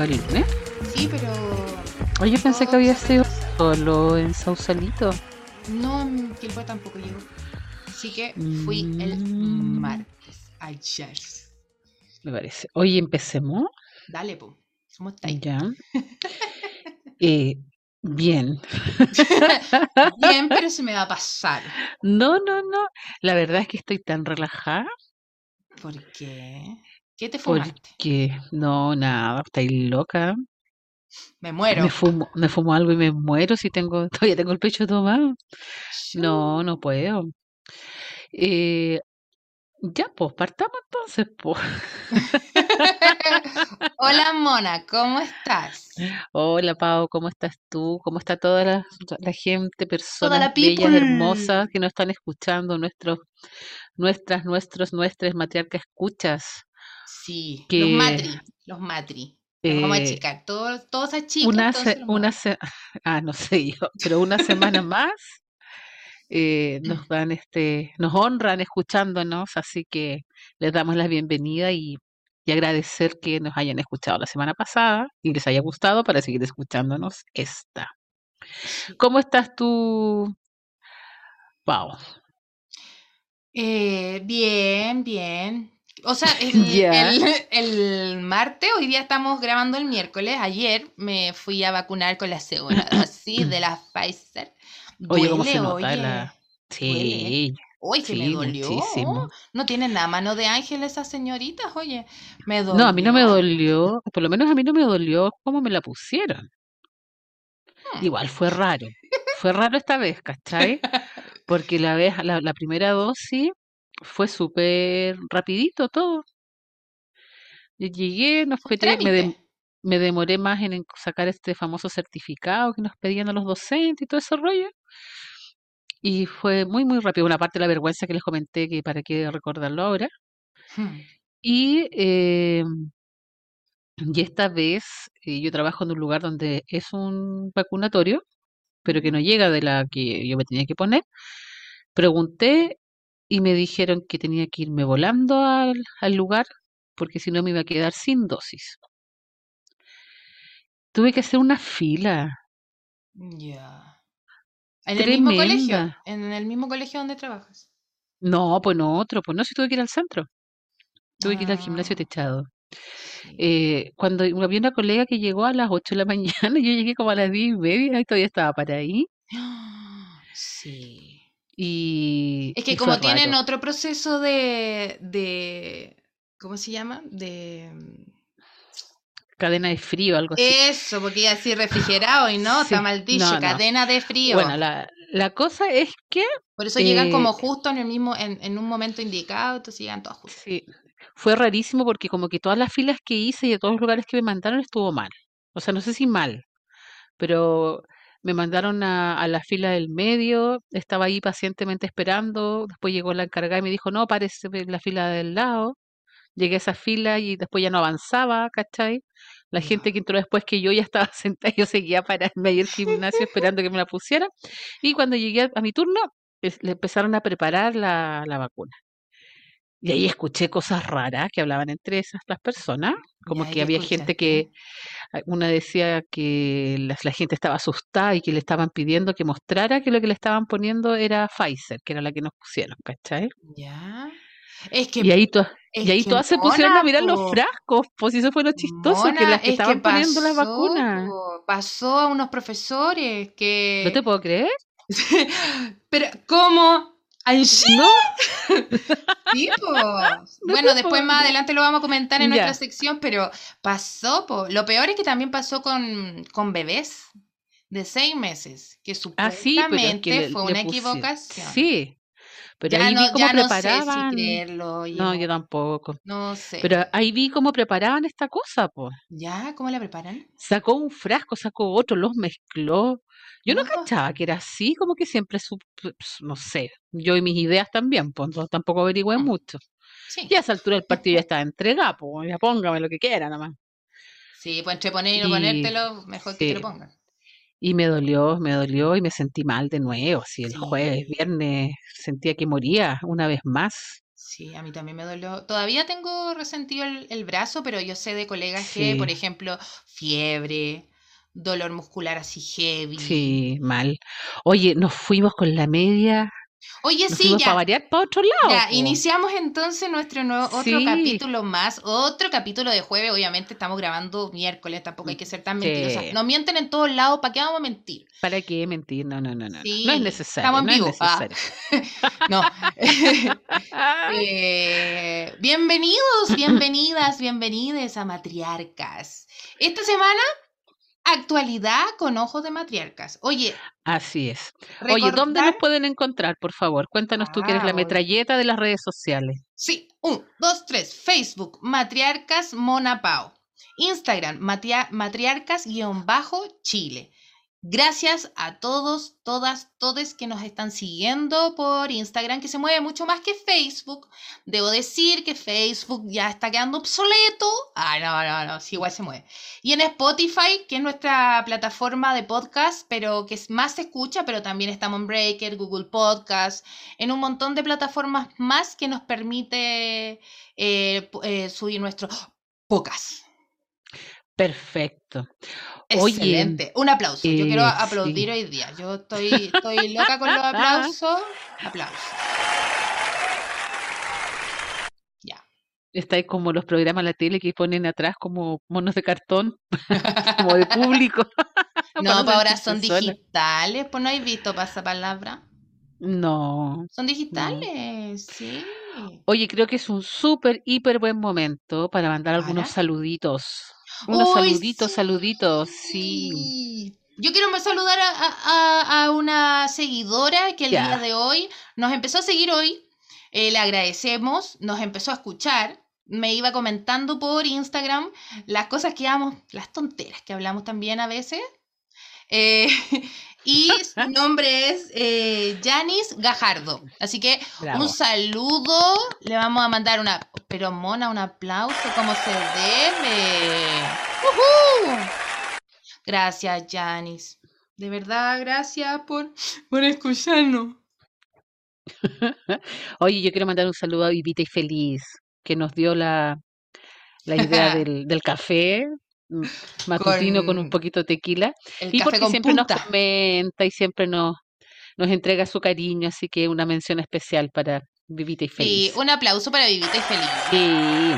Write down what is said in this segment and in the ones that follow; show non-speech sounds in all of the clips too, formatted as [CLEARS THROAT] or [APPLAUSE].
el lunes? Sí, pero Oye, pensé que había sido solo en Sausalito. no en Quilpue tampoco llegó. Así que fui el Mm. martes, ayer. Me parece. Oye, empecemos. Dale, po. ¿Cómo estáis? Ya. [LAUGHS] Eh, bien. [LAUGHS] Bien, pero se me va a pasar. No, no, no. La verdad es que estoy tan relajada ¿Por qué? ¿Qué te fumaste? porque no, nada, estáis loca. Me muero. Me fumo, me fumo algo y me muero si tengo, [LAUGHS] todavía tengo el pecho tomado. No, no puedo. Eh, ya, pues, partamos entonces, pues. [LAUGHS] Hola, Mona, ¿cómo estás? [LAUGHS] Hola, Pau, ¿cómo estás tú? ¿Cómo está toda la, la gente, personas la bellas, hermosas que nos están escuchando, nuestros, nuestras, nuestros, nuestras matriarcas escuchas? Sí, los matri, los matri. Los vamos a Eh, achicar. Todos, todos achican, una, todos se- una se- [LAUGHS] ah, no sé yo, pero una semana [LAUGHS] más eh, nos [LAUGHS] dan este, nos honran escuchándonos, así que les damos la bienvenida y, y agradecer que nos hayan escuchado la semana pasada y les haya gustado para seguir escuchándonos esta. ¿Cómo estás tú, Pau? Eh, bien, bien. O sea, el, [LAUGHS] Ya. el, el martes, hoy día estamos grabando el miércoles. Ayer me fui a vacunar con la segunda [CLEARS THROAT] dosis de la Pfizer. Oye, ¿cómo se nota oye. la... Sí, Uy, que me sí, dolió. muchísimo. No tienen nada mano de ángel esas señoritas, oye. Me No, a mí no me dolió. dolió, por lo menos a mí no me dolió cómo me la pusieron. Hmm. Igual fue raro. Fue raro esta vez, ¿cachai? [LAUGHS] Porque la vez, la, la primera dosis fue súper rapidito todo. Yo llegué, nos esperé, me, trámite. me demoré más en en sacar este famoso certificado que nos pedían a los docentes y todo ese rollo. Y fue muy, muy rápido. Una parte de la vergüenza que les comenté, que para qué recordarlo ahora. Hmm. Y, eh, y esta vez eh, yo trabajo en un lugar donde es un vacunatorio, pero que no llega de la que yo me tenía que poner. Pregunté y me dijeron que tenía que irme volando al, al lugar porque si no me iba a quedar sin dosis. Tuve que hacer una fila Ya. En el mismo colegio. tremenda. En el mismo colegio donde trabajas. No, pues no otro, pues no, si tuve que ir al centro, tuve que ir al gimnasio Ah, techado. sí. Eh, cuando había una colega que llegó a las 8 de la [LAUGHS] mañana, yo llegué como a las 10 y media y todavía estaba para ahí. [GASPS] Sí. Y, Es que y como tienen raro. otro proceso de, de, ¿cómo se llama? De Cadena de frío, algo así. eso, porque ya así refrigerado y no, está mal dicho, no, no. cadena de frío. Bueno, la, la cosa es que Por eso llegan como eh, justo en el mismo, en, en un momento indicado, entonces llegan todos justos. sí, fue rarísimo porque como que todas las filas que hice y de todos los lugares que me mandaron estuvo mal. O sea, no sé si mal, pero me mandaron a, a la fila del medio, estaba ahí pacientemente esperando, después llegó la encargada y me dijo, no, parece la fila del lado. Llegué a esa fila y después ya no avanzaba, ¿cachai? La gente que entró después que yo ya estaba [LAUGHS] sentada, yo seguía pararme ahí al gimnasio esperando que me la pusieran. Y cuando llegué a, a mi turno, es- le empezaron a preparar la, la vacuna. Y ahí escuché cosas raras que hablaban entre esas las personas, como ¿y que había gente que, escuchaste? a- una decía que la, la gente estaba asustada y que le estaban pidiendo que mostrara que lo que le estaban poniendo era Pfizer, que era la que nos pusieron, ¿cachai? Ya. Es Y que, ahí, to- es y ahí que todas se pusieron a mirar los frascos, pues eso fue lo chistoso, que las que es que estaban poniendo las vacunas. po, pasó a unos profesores ¿No te que... puedo creer? [LAUGHS] Pero, ¿cómo? ¿Ay, sí? No, [LAUGHS] Sí, [LAUGHS] no Bueno, después más adelante lo vamos a comentar en nuestra Ya, sección, pero pasó, po. Lo peor es que también pasó con, con bebés de seis meses, que ah, sí, pero es que supuestamente le, fue una equivocación. sí, pero Ya ahí vi no, cómo ya no sé si preparaban, no, yo yo tampoco, no sé. pero ahí vi cómo preparaban esta cosa, pues. ¿Ya? ¿Cómo la preparan? Sacó un frasco, sacó otro, los mezcló. Yo no Oh, cachaba que era así, como que siempre, pues, no sé, yo y mis ideas también, pues entonces tampoco averigüé mm, mucho. Y a esa altura del [LAUGHS] partido ya estaba entregado, pues ya póngame lo que quiera nomás. Sí, pues entre poner y no ponértelo, mejor que te lo pongan. y me dolió, me dolió y me sentí mal de nuevo. Si el Sí. jueves, viernes sentía que moría una vez más. Sí, a mí también me dolió. Todavía tengo resentido el, el brazo, pero yo sé de colegas que, por ejemplo, fiebre, dolor muscular así heavy. sí, mal. Oye, nos fuimos con la media, Oye, nos sí, fuimos para ya. variar para otro lado, Ya, po. iniciamos entonces nuestro nuevo, otro Sí, capítulo más, otro capítulo de jueves, obviamente estamos grabando miércoles, tampoco hay que ser tan mentirosas. sí. Nos mienten en todos lados, ¿para qué vamos a mentir? ¿Para qué mentir? No, no, no, no, no. No es necesario, estamos en no es. Ah, necesario. [LAUGHS] no. Eh, bienvenidos, bienvenidas, bienvenides a Matriarcas. Esta semana, actualidad con ojos de matriarcas. Oye, Así es. Oye, ¿dónde nos pueden encontrar, por favor? Cuéntanos tú que eres la metralleta de las redes sociales. Sí, un, dos, tres. Facebook, Matriarcas Monapao. Instagram, Matriarcas-Chile. Gracias a todos, todas, todes que nos están siguiendo por Instagram, que se mueve mucho más que Facebook. Debo decir que Facebook ya está quedando obsoleto. Ah, no, no, no, sí, igual se mueve. Y en Spotify, que es nuestra plataforma de podcast, pero que es más se escucha, pero también estamos en Google Podcast, en un montón de plataformas más que nos permite eh, eh, subir nuestro podcast. Perfecto. Oye, Excelente. Un aplauso. Yo quiero eh, aplaudir sí. hoy día. Yo estoy, estoy loca con los [LAUGHS] aplausos. Aplausos. Ya. Está ahí como los programas de la tele que ponen atrás como monos de cartón, [LAUGHS] como de público. [LAUGHS] No, para pues ahora son digitales. Pues no hay visto pasapalabra. No, Son no. digitales, sí. Oye, creo que es un súper, hiper buen momento para mandar algunos ¿Para? saluditos. Unos ¡Uy, saluditos, saluditos, sí. Yo quiero saludar a, a- a- una seguidora que el día Ya. de hoy nos empezó a seguir hoy. Eh, le agradecemos, nos empezó a escuchar. Me iba comentando por Instagram las cosas que hablamos, las tonteras que hablamos también a veces. Eh, [LAUGHS] y su nombre es eh, Janis Gajardo. Así que un saludo. Le vamos a mandar una. Pero Mona, un aplauso como se debe. ¡Uhú! Gracias, Janis. De verdad, gracias por, por escucharnos. [LAUGHS] Oye, yo quiero mandar un saludo a Vivita y Feliz, que nos dio la, la idea [LAUGHS] del, del café matutino con un poquito de tequila. Y porque siempre nos comenta y siempre nos, nos entrega su cariño, así que una mención especial para Vivita y Sí, Feliz. un aplauso para Vivita y Feliz. Sí.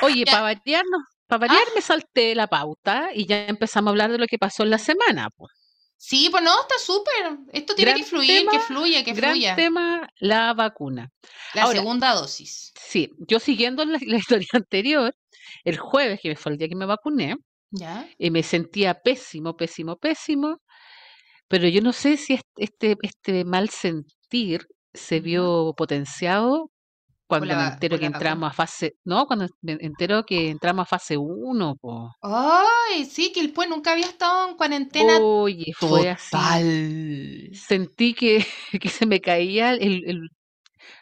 Oye, para variarnos, para variar Ah, me salté la pauta y ya empezamos a hablar de lo que pasó en la semana. po. sí, pues no, está súper. Esto tiene que fluir, tema, que fluya, que gran fluya. tema, la vacuna. La Ahora, segunda dosis. sí, yo siguiendo la, la [LAUGHS] historia anterior, el jueves, que fue el día que me vacuné, ¿Ya? y me sentía pésimo, pésimo, pésimo, pero yo no sé si est- este, este mal sentir se vio potenciado cuando la, me entero que entramos a fase, no, cuando me entero que entramos a fase 1, po. Ay, sí, que el pues nunca había estado en cuarentena Oye, fue así. Sentí que, [LAUGHS] que se me caía el, el-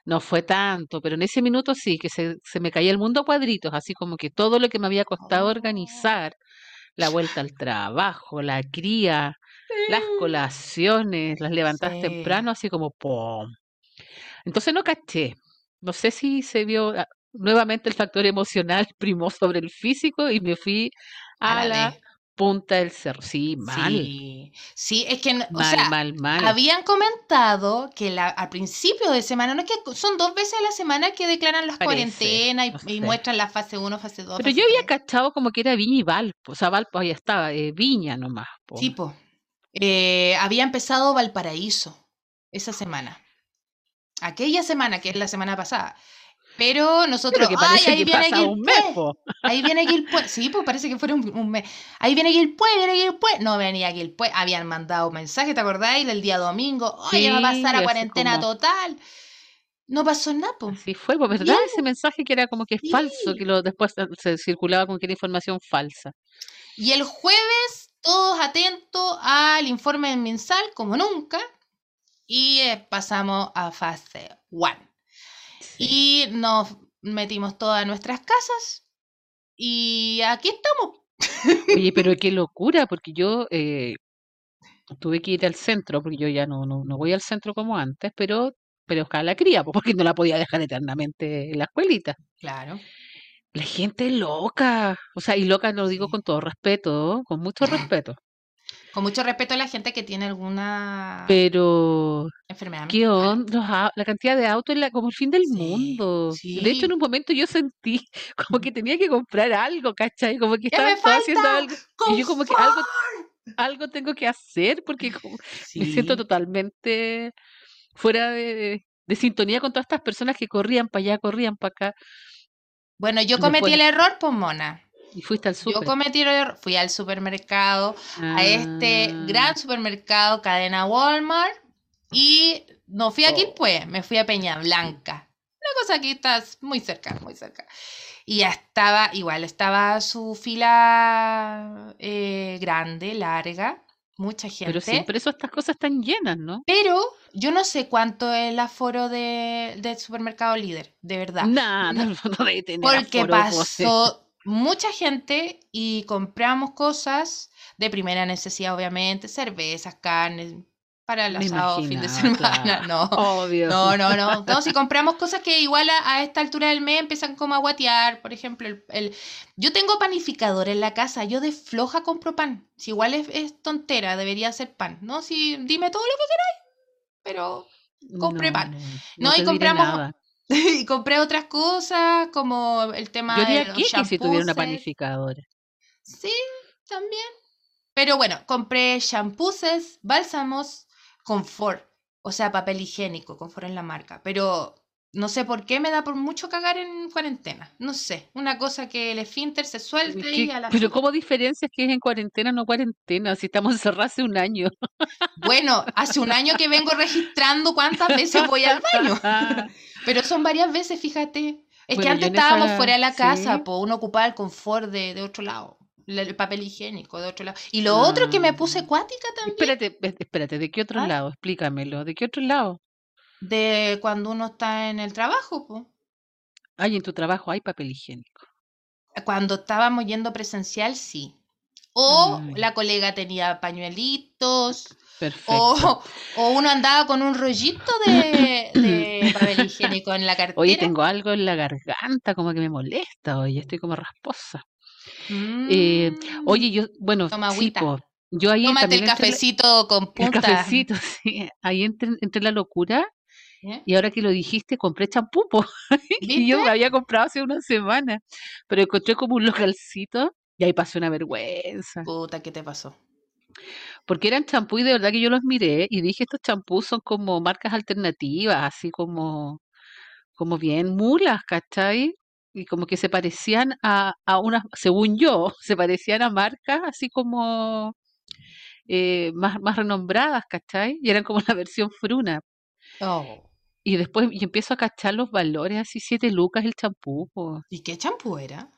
no fue tanto, pero en ese minuto sí, que se, se me caía el mundo a cuadritos, así como que todo lo que me había costado Oh, organizar, la vuelta al trabajo, la cría, las colaciones, las levantadas Sí. temprano, así como ¡pum! Entonces no caché. No sé si se vio ah, nuevamente el factor emocional [LAUGHS] primó sobre el físico y me fui A a la. Punta del cerro. Sí, mal, Sí. Sí, es que, o mal, sea, mal, mal. habían comentado que la, al principio de semana, no es que son dos veces a la semana que declaran las Parece, cuarentenas no y, muestran la fase 1, fase 2, Pero fase yo había 3. cachado como que era Viña y Valpo. O sea, Valpo ahí estaba, eh, Viña nomás. po. Sí, po. Eh, había empezado Valparaíso esa semana. Aquella semana, que es la semana pasada. Pero Pero nosotros, que ¡ay, parece ahí que viene pasa un mes, po. Ahí viene. Sí, pues parece que fuera un, un mes. Ahí viene Quilpué, viene Quilpué. No venía Quilpué. Habían mandado mensaje, ¿te acordáis? El día domingo. Oye, va a pasar Sí, a cuarentena como, total. No pasó nada, po. así fue, pues, ¿verdad? Ese mensaje que era como que es falso, que sí. lo después se circulaba con que era información falsa. Y el jueves, todos atentos al informe del MinSal, como nunca. Y eh, pasamos a fase 1. Y nos metimos todas nuestras casas. Y aquí estamos. Oye, pero qué [LAUGHS] locura, porque yo eh, tuve que ir al centro, porque yo ya no, no, no voy al centro como antes, pero pero buscaba la cría, porque no la podía dejar eternamente en la escuelita. Claro. La gente loca, o sea, y loca lo digo con todo respeto, con mucho respeto, Con mucho respeto a la gente que tiene alguna pero enfermedad ¿qué onda? La cantidad de autos es como el fin del Sí, mundo. De hecho, en sí. un momento yo sentí [LAUGHS] como que [LAUGHS] tenía que comprar algo, ¿cachai? Como que ¿Qué me estaban todos haciendo algo. Y yo como que algo, algo tengo que hacer porque como- [LAUGHS] me siento Sí. totalmente fuera de, de sintonía con todas estas personas que corrían para allá, corrían para acá. Bueno, yo cometí Después, el error, pues mona. Y fuiste al Yo súper. cometí el error, fui al supermercado, a este Ah, gran supermercado, cadena Walmart, y no fui a oh, Quilpué, me fui a Peña Blanca. Una cosa que está muy cerca, muy cerca. Y ya estaba, igual, estaba su fila eh, grande, larga, mucha pero gente. siempre eso, estas cosas están llenas, ¿no? Pero yo no sé cuánto es el aforo de, del supermercado líder, de verdad. Nada, [LAUGHS] No, no, no debe tener porque aforo, pues. pasó mucha gente y compramos cosas de primera necesidad, obviamente, cervezas, carnes, para el asado fin de semana. [LAUGHS] claro. No, Obvio. no, no, no. No, si compramos cosas que igual a, a esta altura del mes empiezan como a guatear, por ejemplo, el, el- yo tengo panificador en la casa, yo de floja compro pan. Si igual es, es tontera, debería ser pan, ¿no? Si dime todo lo que queráis, pero compré pan. No, No, no y compramos nada. [LAUGHS] y compré otras cosas como el tema Yo de los Kiki si tuviera una shampoos. panificadora. Sí, también. Pero bueno, compré shampoos, bálsamos, confort, o sea, papel higiénico, confort en la marca. Pero no sé por qué me da por mucho cagar en cuarentena. No sé, una cosa que el esfínter se suelte ¿Qué- y a la pero. ¿cómo diferencias que es en cuarentena o no cuarentena? Si estamos encerrados hace un año. Bueno, hace un año que vengo registrando cuántas veces voy al baño. [LAUGHS] [LAUGHS] Pero son varias veces, fíjate. Es que antes estábamos esa- fuera de la casa, sí. pues uno ocupaba el confort de, de otro lado. la- El papel higiénico de otro lado. Y lo otro que me puse Ah. cuática también, Espérate, es- espérate, ¿de qué otro ¿Ah? lado? Explícamelo. ¿De qué otro lado? de cuando uno está en el trabajo, pues. Ay, en tu trabajo hay papel higiénico. Cuando estábamos yendo presencial, sí. O Ay. la colega tenía pañuelitos, Perfecto. o, o uno andaba con un rollito de, de [CLEARS THROAT] papel higiénico en la cartera. Oye, tengo algo en la garganta, como que me molesta, oye, estoy como rasposa. Eh, Mm, Oye, yo, bueno, Toma sí, agüita. po, yo ahí Tómate el la- cafecito con el punta. cafecito, [LAUGHS] sí, ahí entré, entré en la locura ¿eh? y ahora que lo dijiste, compré champú, [LAUGHS] y yo me había comprado hace una semana, pero encontré como un localcito y ahí pasé una vergüenza, Puta, ¿qué te pasó? Porque eran champú y de verdad que yo los miré y dije, estos champús son como marcas alternativas, así como, como bien mulas, ¿cachai? Y como que se parecían a, a unas, según yo, [LAUGHS] se parecían a marcas así como eh, más, más renombradas, ¿cachai? Y eran como la versión fruna. Oh. Y después yo empiezo a cachar los valores, así siete lucas el champú. ¿Y qué champú era?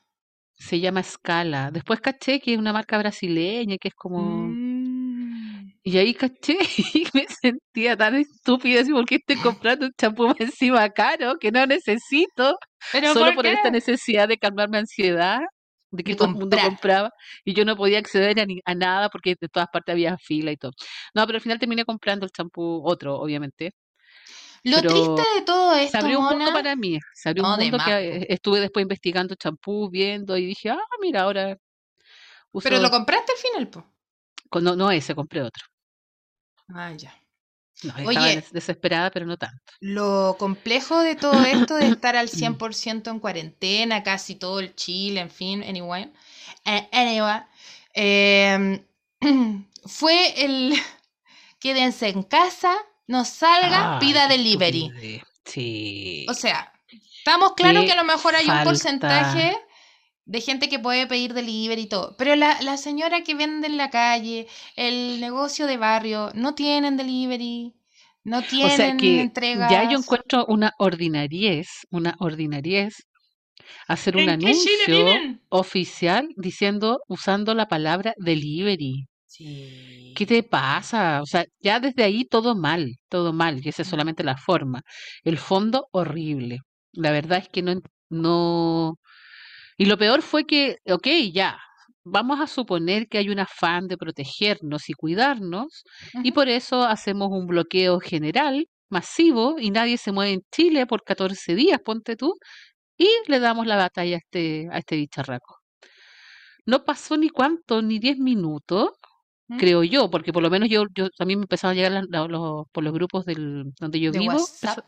Se llama Scala. Después caché que es una marca brasileña, que es como... Mm. Y ahí caché [LAUGHS] y me sentía tan estúpida, así, ¿por qué estoy comprando un champú encima caro que no necesito? ¿Pero Solo por esta necesidad de calmar mi ansiedad, de que todo el mundo compraba y yo no podía acceder a, ni- a nada porque de todas partes había fila y todo. No, pero al final terminé comprando el champú, otro, obviamente. Lo Pero triste de todo Se esto, abrió un mundo Mona, para mí, se abrió un no, mundo que estuve después investigando champú, viendo y dije, ah, mira, ahora Pero lo compraste al final, po. no, no ese, compré otro. Ah, ya. No, estaba Oye, des- desesperada, pero no tanto. lo complejo de todo esto de estar al 100% en cuarentena, casi todo el Chile, en fin, anyway, eh, anyway, em, [CLEARS THROAT] fue el [LAUGHS] quédense en casa, no salga, Ay, pida delivery. Sí. O sea, estamos claros que a lo mejor hay un porcentaje de gente que puede pedir delivery y todo, pero la, la señora que vende en la calle, el negocio de barrio, no tienen delivery, no O sea tienen que ya yo encuentro una ordinariez, una ordinariez, hacer un ¿En qué anuncio oficial diciendo, usando la palabra delivery. ¿Qué Sí. te pasa? O sea, ya desde ahí todo mal, todo mal, y esa es Mm. solamente la forma. El fondo, horrible. La verdad es que no, no. Y lo peor fue que, ok, ya, vamos a suponer que hay un afán de protegernos y cuidarnos, y por eso hacemos un bloqueo general masivo y nadie se mueve en Chile por 14 días, ponte tú, y le damos la batalla a este, a este bicharraco. No pasó ni cuánto, ni 10 minutos, ¿Mm? creo yo, porque por lo menos yo, yo también me empezaron a llegar la- la- los- por los grupos del, donde yo De vivo. WhatsApp.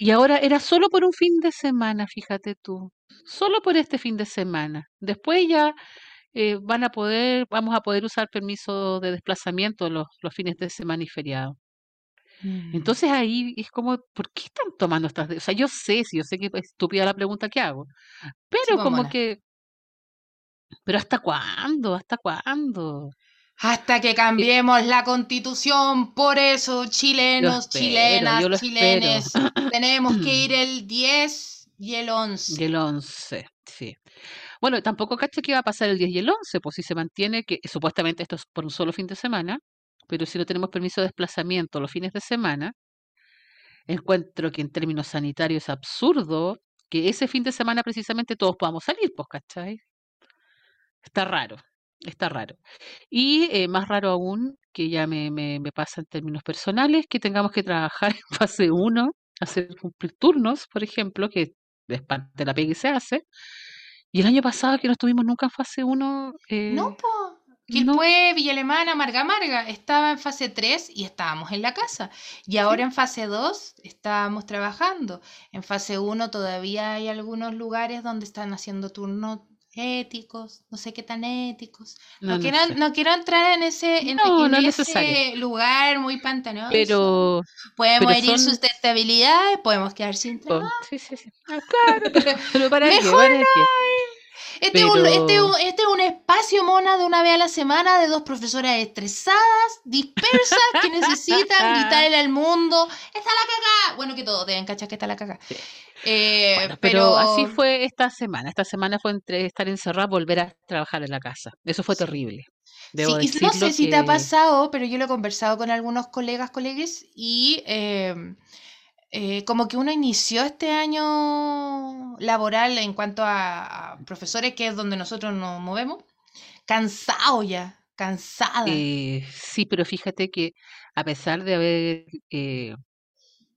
Y ahora era solo por un fin de semana, fíjate tú. Solo por este fin de semana. Después ya eh, van a poder, vamos a poder usar permiso de desplazamiento los, los fines de semana y feriados. Mm. Entonces ahí es como, ¿por qué están tomando estas? O sea, yo sé, sí, yo sé que es estúpida la pregunta que hago, pero pues, como que, ¿pero hasta cuándo? ¿Hasta cuándo? Hasta que cambiemos la constitución, por eso, chilenos, espero, chilenas, chilenes, [CLEARS THROAT] tenemos que ir el 10 y el 11. Y el 11, sí. Bueno, tampoco caché que iba a pasar el 10 y el 11, pues si se mantiene que supuestamente esto es por un solo fin de semana, pero si no tenemos permiso de desplazamiento los fines de semana, encuentro que en términos sanitarios es absurdo que ese fin de semana precisamente todos podamos salir, pues, ¿cachai? Está raro, está raro. Y eh, más raro aún, que ya me, me, me pasa en términos personales, que tengamos que trabajar en fase 1, hacer cumplir turnos, por ejemplo, que es parte de la pega que se hace. Y el año pasado que no estuvimos nunca en fase 1, eh, No, po. no, Quilpué, Villa Alemana, Marga Marga, estaba en fase 3 y estábamos en la casa. Y ahora sí, en fase 2 estábamos trabajando. En fase 1 todavía hay algunos lugares donde están haciendo turnos éticos, no sé qué tan éticos. no, quiero, sé. no quiero entrar en ese, en, No, ese lugar muy pantanoso. Pero, Podemos pero herir son, sustentabilidad, podemos quedar sin trabajo. sí, sí, sí. Ah, claro, pero, pero [LAUGHS] ¿para qué? Mejor ¿Para qué? Este es, un, este, un- este es un espacio, mona, de una vez a la semana de dos profesoras estresadas, dispersas, que necesitan [LAUGHS] gritarle al mundo, ¡está la cagada! Bueno, que todos deben cachar que está la cagada. sí. Eh, Bueno, pero así fue esta semana. Esta semana fue entre estar encerrada, volver a trabajar en la casa. Eso fue sí. terrible. Sí, Debo y no sé si te ha pasado, pero yo lo he conversado con algunos colegas, colegues, y eh, eh, como que uno inició este año laboral en cuanto a, a profesores, que es donde nosotros nos movemos, cansado ya, cansada. eh, sí, pero fíjate que a pesar de haber eh,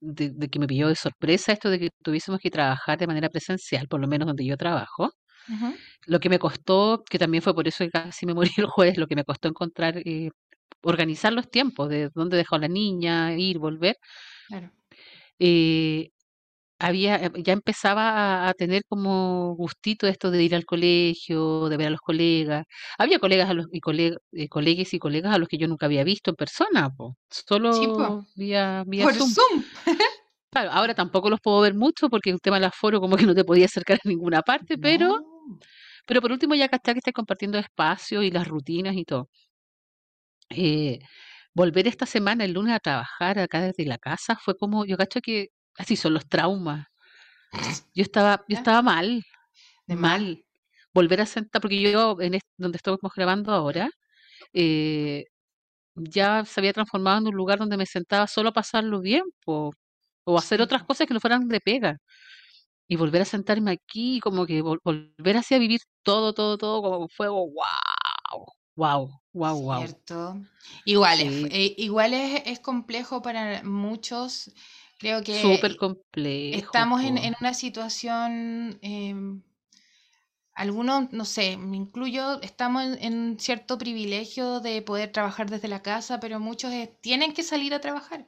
de, de que me pilló de sorpresa esto de que tuviésemos que trabajar de manera presencial, por lo menos donde yo trabajo, lo que me costó, que también fue por eso que casi me morí el jueves, lo que me costó encontrar, eh, organizar los tiempos de dónde dejó la niña, ir, volver, claro. Eh, había, eh, ya empezaba a, a tener como gustito esto de ir al colegio, de ver a los colegas. Había colegas a los, y colegas, colegues y colegas a los que yo nunca había visto en persona, po, Sí, solo vía, vía por Zoom. Zoom. [LAUGHS] Claro, ahora tampoco los puedo ver mucho porque el tema del aforo como que no te podía acercar a ninguna parte, pero, No. pero por último ya cachai que estás compartiendo espacios y las rutinas y todo. Eh, volver esta semana, el lunes, a trabajar acá desde la casa fue como, yo cacho que así son los traumas. Yo estaba, yo estaba mal, De mal. Volver a sentar, porque yo en este, donde estamos grabando ahora, eh, ya se había transformado en un lugar donde me sentaba solo a pasarlo bien, po, o hacer otras cosas que no fueran de pega. Y volver a sentarme aquí, como que vol- volver así a vivir todo, todo, todo como fuego, wow, wow, wow, wow. Cierto. Igual es, Sí, eh, igual es, es complejo para muchos. Creo súper que complejo, estamos en, una situación, em, algunos, no sé, me incluyo, estamos en, en cierto privilegio de poder trabajar desde la casa, pero muchos tienen que salir a trabajar.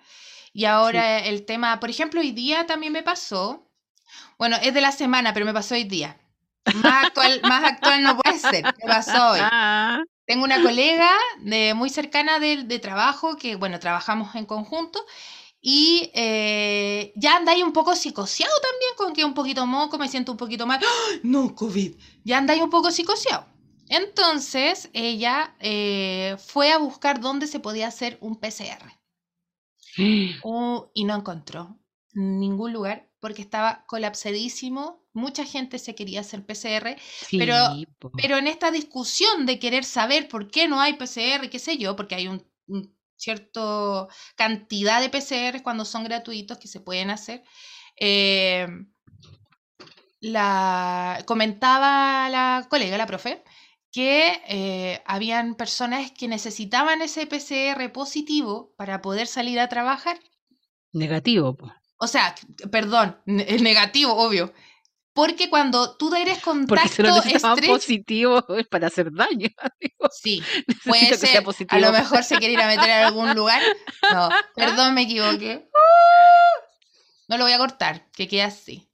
Y Sí, ahora el tema, por ejemplo, hoy día también me pasó, bueno, es de la semana, pero me pasó hoy día. Más actual, más actual no puede ser, me pasó hoy. Tengo una colega de, muy cercana de, de trabajo que, bueno, trabajamos en conjunto y eh, ya andáis un poco psicoseado también, con que un poquito moco, me siento un poquito mal. ¡Ah! No, COVID. Ya andáis un poco psicoseado. Entonces, ella eh, fue a buscar dónde se podía hacer un PCR [GASPS] Oh, y no encontró ningún lugar porque estaba colapsadísimo. Mucha gente se quería hacer PCR, pero, po. pero en esta discusión de querer saber por qué no hay PCR, qué sé yo, porque hay un, un cierto cantidad de PCR cuando son gratuitos que se pueden hacer. eh, la, comentaba la colega, la profe, que eh, habían personas que necesitaban ese PCR positivo para poder salir a trabajar Negativo. po. O sea, perdón, el negativo, obvio. Porque cuando tú eres Porque contacto necesitaban estrecho, positivo es [LAUGHS] para hacer daño. [LAUGHS] sí, Necesito puede ser. A lo mejor se quiere ir a meter en algún lugar. No, [LAUGHS] perdón, me equivoqué. No lo voy a cortar, que quede así.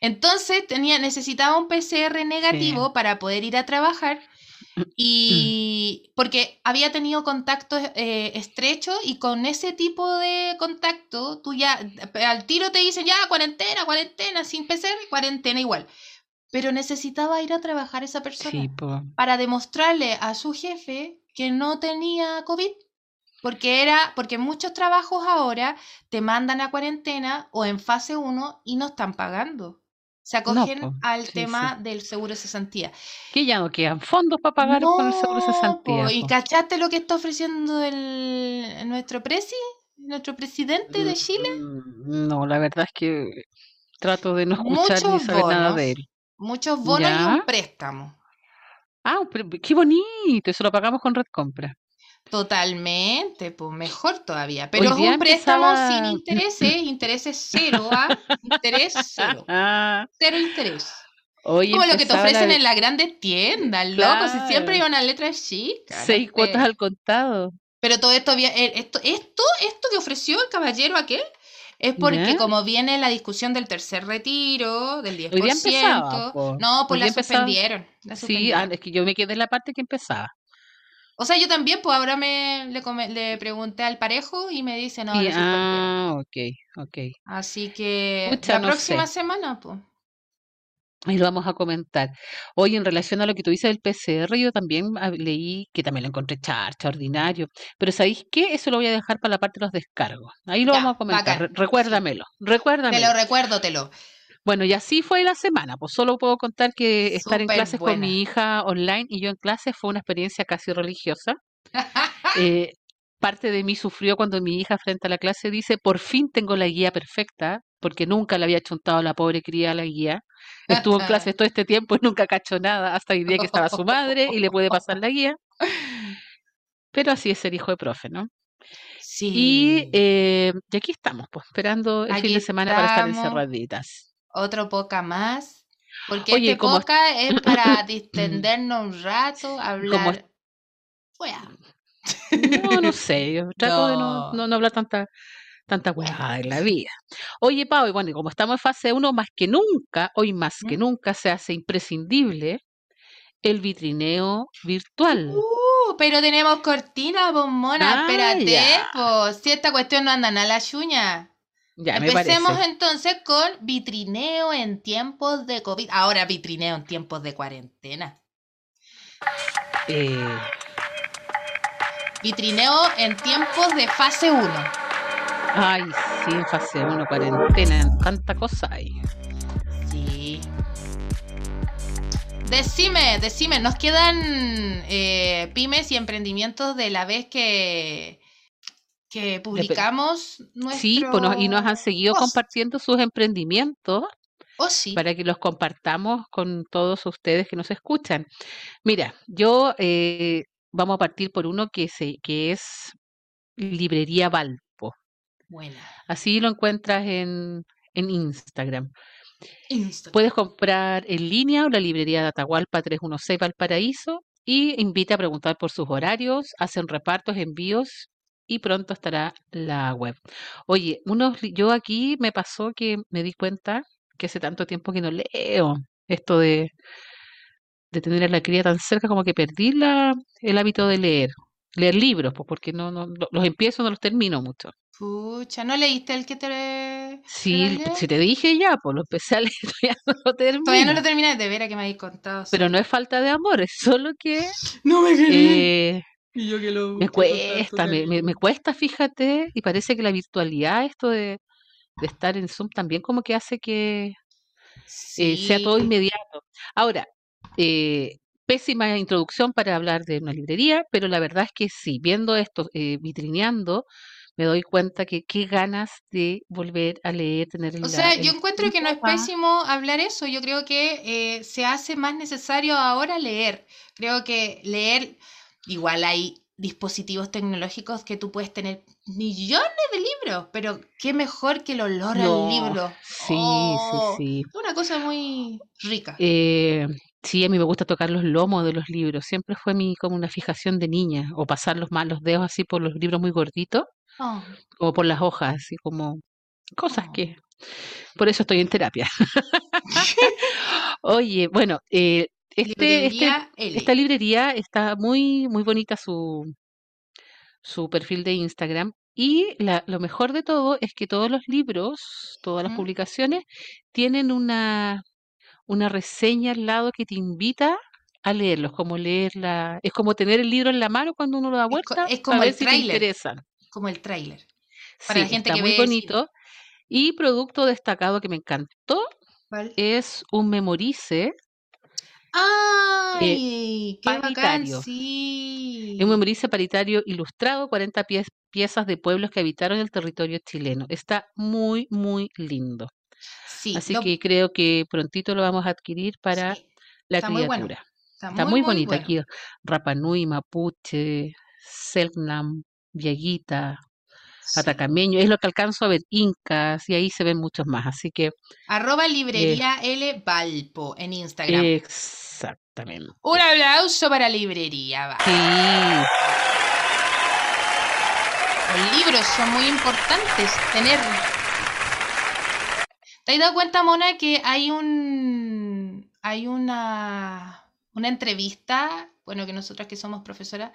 Entonces tenía, necesitaba un PCR negativo para poder ir a trabajar y porque había tenido contacto eh, estrecho y con ese tipo de contacto tú ya al tiro te dicen ya cuarentena, cuarentena, sin PCR, cuarentena igual. Pero necesitaba ir a trabajar esa persona Sí, para demostrarle a su jefe que no tenía COVID. Porque era, porque muchos trabajos ahora te mandan a cuarentena o en fase 1 y no están pagando. Se acogen po. al Sí, tema del seguro de cesantía. Que ya no quedan fondos para pagar con el seguro de No, cesantía. po, ¿Y cachaste lo que está ofreciendo el, nuestro presi? ¿Nuestro presidente de Chile? Mm, No, la verdad es que trato de no escuchar ni Muchos saber nada de él. Muchos bonos y un préstamo. Ah, pero qué bonito, eso lo pagamos con Red Compra. Totalmente, pues mejor todavía. Pero es un préstamo sin intereses, intereses cero, ¿ah? Interés cero. [LAUGHS] Ah, Cero interés. hoy Como lo que te la ofrecen en las grandes tiendas, loco. Si siempre Claro. hay una letra chica. seis cuotas al contado. Pero todo esto, eh, esto, esto, esto que ofreció el caballero aquel, es porque ¿Ya? como viene la discusión del tercer retiro, del 10%, Hoy día empezaba, po. no, pues la suspendieron. la Sí, suspendieron. ah, es que yo me quedé en la parte que empezaba. O sea, yo también, pues ahora me le, come- le pregunté al parejo y me dice, no, suspendieron. ah, ok, ok. Así que Pucha, la no próxima sé. semana, pues. Ahí lo vamos a comentar. Hoy, en relación a lo que tú dices del PCR, yo también leí que también lo encontré charcha, ordinario. Pero ¿sabéis qué? Eso lo voy a dejar para la parte de los descargos. Ahí lo Ya, vamos a comentar. bacán. Re- recuérdamelo, Te recuérdamelo. lo recuerdo, te lo. Bueno, y así fue la semana. Pues solo puedo contar que estar en clases con mi hija online y yo en clases fue una experiencia casi religiosa. Eh, parte de mí sufrió cuando mi hija frente a la clase dice, por fin tengo la guía perfecta, porque nunca le había chuntado a la pobre cría la guía. Estuvo en clases todo este tiempo y nunca cachó nada, hasta el día que estaba su madre y le puede pasar la guía. Pero así es ser hijo de profe, ¿no? Sí. Y, eh, y aquí estamos, pues, esperando el fin de semana para estar encerraditas. Otro poca más. Porque Oye, este como- poca es [CLEARS THROAT] para distendernos un rato, hablar. No, no [LAUGHS] sé, yo trato de no, No. no, hablar tanta, tanta en la vida. Oye, Pau, y bueno, y como estamos en fase 1, más que nunca, hoy más que nunca, se hace imprescindible el vitrineo virtual. Uh, pero tenemos cortina, bombona. Ah, Espérate, pues. Si esta cuestión no anda a la chuña. Ya, me parece. Empecemos entonces con vitrineo en tiempos de COVID. Ahora vitrineo en tiempos de cuarentena. Eh, Vitrineo en tiempos de fase 1. ay, sí, fase 1, cuarentena, tanta cosa hay. Sí. Decime, decime, nos quedan eh, pymes y emprendimientos de la vez que, que publicamos nuestro... Sí, pues nos- y nos han seguido post. compartiendo sus emprendimientos Oh, sí. para que los compartamos con todos ustedes que nos escuchan. Mira, yo eh, vamos a partir por uno que, se, que es Librería Valpo. Buena. Así lo encuentras en, en Instagram. Instagram. Puedes comprar en línea o la librería de Atahualpa 316 Valparaíso y invita a preguntar por sus horarios, hacen repartos, envíos y pronto estará la web. Oye, unos, yo aquí me pasó que me di cuenta que hace tanto tiempo que no leo esto de, de tener a la cría tan cerca, como que perdí la, el hábito de leer, leer libros, pues porque no, no lo- los empiezo, no los termino mucho. Pucha, ¿no leíste el que te... Sí, si te dije ya, pues lo empecé a [LAUGHS] leer, ya no lo termino. Todavía no lo terminé de ver a que me habéis contado. Pero no es falta de amor, es solo que [LAUGHS] no me eh, Y yo que lo me cuesta, me, me- me cuesta, fíjate, y parece que la virtualidad, esto de, de estar en Zoom, también como que hace que eh, sea todo inmediato. Ahora, eh, pésima introducción para hablar de una librería, pero la verdad es que sí, viendo esto, eh, vitrineando, me doy cuenta que qué ganas de volver a leer, tener O la- sea, el yo encuentro que no es pésimo hablar eso. Yo creo que eh, se hace más necesario ahora leer. Creo que leer, igual hay dispositivos tecnológicos que tú puedes tener millones de libros, pero qué mejor que el olor No, al libro. sí, Oh, sí, sí. Una cosa muy rica. Eh, sí, a mí me gusta tocar los lomos de los libros. Siempre fue mi como una fijación de niña, o pasar los malos dedos así por los libros muy gorditos, Oh, o por las hojas, así como cosas oh. que... Por eso estoy en terapia. [LAUGHS] [LAUGHS] Oye, bueno, eh, este, este, Librería esta librería está muy, muy bonita su, su perfil de Instagram. Y la- lo mejor de todo es que todos los libros, todas las publicaciones, tienen una, una reseña al lado que te invita a leerlos, como leerla, es como tener el libro en la mano cuando uno lo da Es, co- vuelta es como ver el si te tráiler, interesan. como el tráiler. Para la gente está que muy ve bonito. Y producto destacado que me encantó ¿Cuál? es un memorice, eh, ¡Ay! ¡Qué bacán! paritario. Es un Sí. memorice paritario ilustrado, 40 pies- piezas de pueblos que habitaron el territorio chileno. Está muy, muy lindo. Sí, Así lo, que creo que prontito lo vamos a adquirir para sí, la está muy bueno. criatura. Está Está muy, muy bonita bueno. aquí. Rapanui, Mapuche, Selknam, Viaguita, Sí. Atacameño. Es lo que alcanzo a ver. Incas, y ahí se ven muchos más. Así que, Arroba eh, librería L Valpo en Instagram. exactamente. Un aplauso para librería. va. Sí, Los libros son muy importantes tener. ¿Te has dado cuenta, Mona, que hay un hay una una entrevista, bueno, que nosotras que somos profesoras,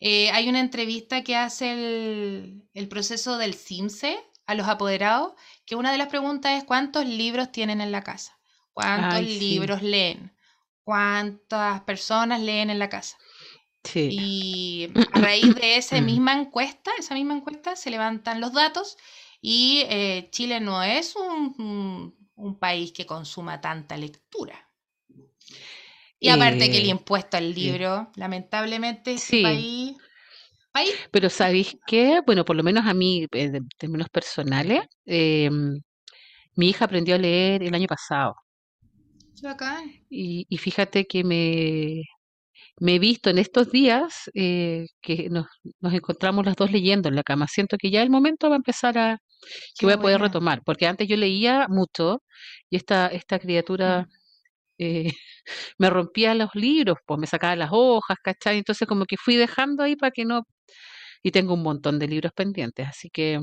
eh, hay una entrevista que hace el, el proceso del CIMSE a los apoderados, que una de las preguntas es ¿cuántos libros tienen en la casa? ¿Cuántos ay, sí, libros leen? ¿Cuántas personas leen en la casa? sí. Y [CLEARS THROAT] a raíz de esa misma encuesta, esa misma encuesta, se levantan los datos y eh, Chile no es un, un- un país que consuma tanta lectura. Y aparte que el Eh, impuesto al libro, lamentablemente este Sí, país, país, pero ¿sabéis qué? Bueno, por lo menos a mí, eh, de términos personales, em, mi hija aprendió a leer el año pasado. Y, y fíjate que me, me he visto en estos días eh, que nos, nos encontramos las dos leyendo en la cama. Siento que ya el momento va a empezar a, que Qué voy a poder retomar, porque antes yo leía mucho y esta, esta criatura Mm. eh, me rompía los libros, pues me sacaba las hojas, ¿cachai? Entonces como que fui dejando ahí para que no, y tengo un montón de libros pendientes, así que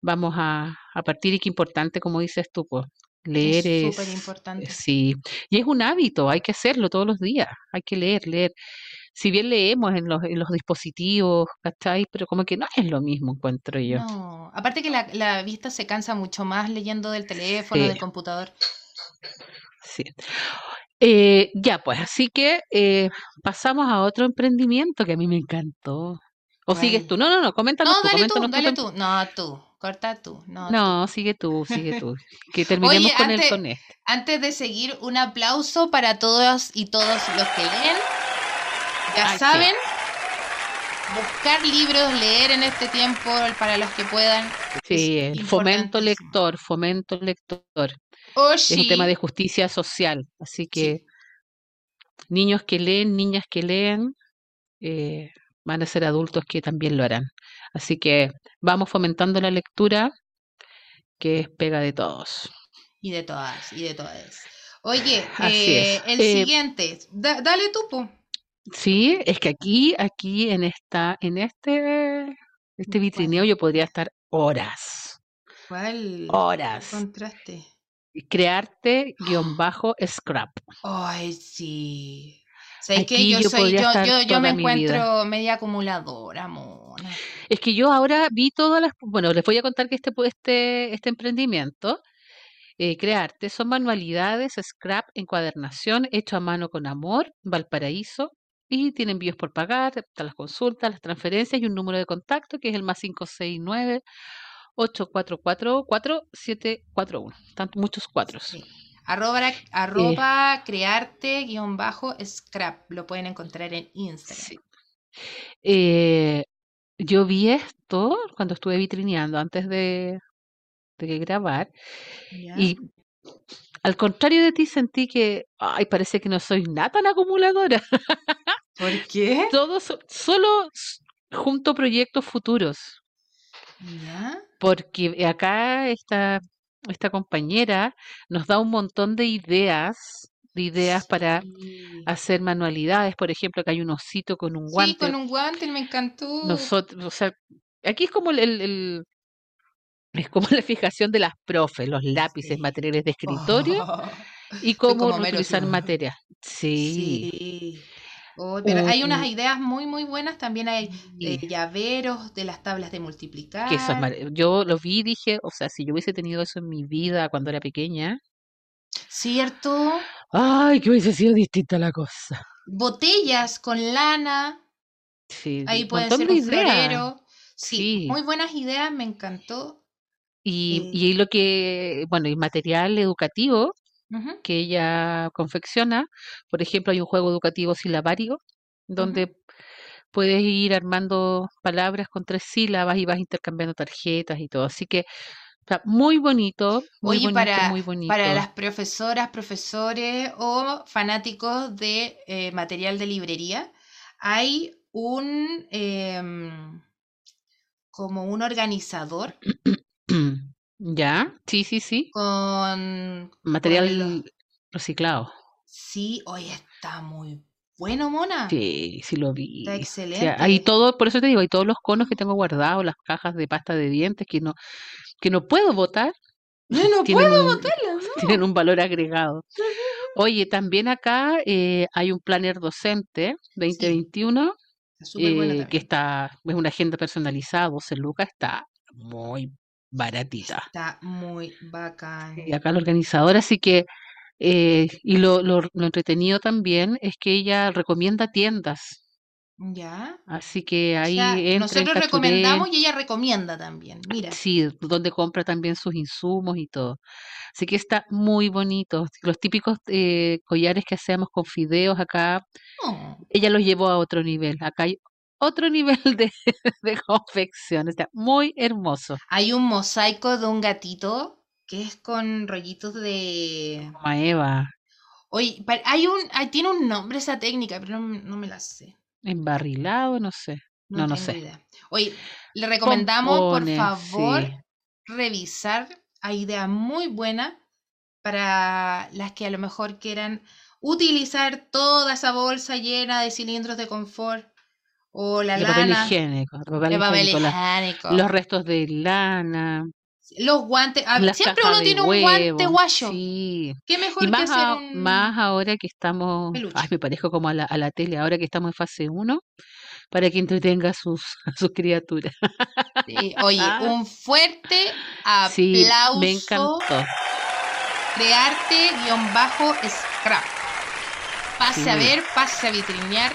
vamos a, a partir y qué importante, como dices tú, pues leer Es súper es, importante. sí, y es un hábito, hay que hacerlo todos los días, hay que leer, leer. Si bien leemos en los, en los dispositivos, ¿cachai? Pero como que no es lo mismo, encuentro yo. No, aparte que la, la vista se cansa mucho más leyendo del teléfono, Sí, del computador. sí. Eh, ya, pues, así que eh, pasamos a otro emprendimiento que a mí me encantó. ¿O sigues tú? No, no, no, coméntanos No, tú, dale tú, tú dale tú. No, tú. Corta tú. No, tú. No, sigue tú, sigue tú. [LAUGHS] Que terminemos Oye, con el con este. antes de seguir, un aplauso para todos y todos los que leen. Ya Ay, sí. saben, buscar libros, leer en este tiempo para los que puedan. Sí, el fomento importantísimo. lector, fomento lector. Es un tema de justicia social. Así que Sí. niños que leen, niñas que leen, eh, van a ser adultos que también lo harán. Así que vamos fomentando la lectura, que es pega de todos. Y de todas, y de todas. Oye, eh, el Eh, siguiente. Da- dale tú, po. sí, es que aquí, aquí en esta, en este, este vitrineo yo podría estar horas, ¿Cuál horas. encontraste? Crearte guion [GASPS] bajo scrap. Ay, sí. ¿Sabes qué? Aquí Yo yo soy, yo, yo, yo me encuentro media acumuladora, mona. Es que yo ahora vi todas las, bueno, les voy a contar que este, este, este emprendimiento, eh, Crearte, son manualidades, scrap, encuadernación, hecho a mano con amor, Valparaíso, y tienen envíos por pagar, están las consultas, las transferencias y un número de contacto que es el más 569 844 4741. Tanto muchos cuatros. Sí. Arroba, Eh, arroba crearte guion bajo scrap. Lo pueden encontrar en Instagram. sí. Eh, yo vi esto cuando estuve vitrineando antes de, de grabar y al contrario de ti sentí que, ay, parece que no soy nada tan acumuladora. ¿Por qué? [LAUGHS] Todos, solo junto proyectos futuros. ¿Ya? Porque acá esta, esta compañera nos da un montón de ideas, de ideas para Sí. hacer manualidades. Por ejemplo, acá hay un osito con un Sí, guante. con un guante, me encantó. Nosotros, o sea, aquí es como el, el- el- es como [LAUGHS] la fijación de las profes, los lápices, Sí. materiales de [LAUGHS] escritorio Oh, [LAUGHS] y soy cómo reutilizar material. Sí. Sí. Oh, pero hay unas Un- ideas muy, muy buenas. También hay eh, sí, llaveros de las tablas de que eso es multiplicar. mar- Yo lo vi y dije, o sea, si yo hubiese tenido eso en mi vida cuando era pequeña, ¿Cierto? ay, que hubiese sido distinta la cosa. Botellas con lana. Sí, Ahí puede ser un florero. Sí, Sí. muy buenas ideas, me encantó. Y, Eh, y lo que, bueno, y material educativo que ella confecciona, por ejemplo, hay un juego educativo silabario donde puedes ir armando palabras con tres sílabas y vas intercambiando tarjetas y todo. Así que está muy bonito, muy Oye, bonito, para, muy para bonito. las profesoras, profesores o fanáticos de eh, material de librería, hay un em, como un organizador [CLEARS THROAT] ¿Ya? Sí, sí, sí. con. Material reciclado. Sí, oye, está muy bueno, Mona. Sí, sí lo Está vi. Sí, hay excelente. todo, por eso te digo, hay todos los conos que tengo guardados, las cajas de pasta de dientes que no, que no puedo botar, [LAUGHS] Yo no tienen puedo un, botarla, [LAUGHS] tienen un valor agregado. [LAUGHS] Oye, también acá eh, hay un planner docente Sí, 2021 está súper bueno eh, que está, es una agenda personalizada, 12 lucas, está muy baratita. Está muy Y bacán. acá la organizadora, así que, eh, y lo, lo, lo entretenido también es que ella recomienda tiendas, ¿Ya? así que O ahí sea, entra en nosotros recomendamos y ella recomienda también. Mira. sí, donde compra también sus insumos y todo. Así que está muy bonito. Los típicos eh, collares que hacemos con fideos acá, Oh, ella los llevó a otro nivel. Acá hay otro nivel [LAUGHS] de, de confección, está muy hermoso. Hay un mosaico de un gatito que es con rollitos de... Como Eva, Oye, hay un... ay, tiene un nombre esa técnica, pero no, no me la sé. embarrilado, no sé, No no, sé. idea. Oye, le recomendamos, por favor, sí. revisar. Hay ideas muy buenas para las que a lo mejor quieran utilizar toda esa bolsa llena de cilindros de confort o la papel lana, higiénico, de papel papel higiénico, los restos de lana, los guantes. siempre uno tiene un guante guayo. sí. ¿Qué Y mejor que más, hacer a- un más ahora que estamos, ay, me parezco como a la, a la tele, ahora que estamos en fase 1, para que entretenga a sus, [LAUGHS] a sus criaturas. Sí, oye, [LAUGHS] un fuerte Sí, me aplauso encantó. de arte-scrap. Pase a ver, pase a vitrinear,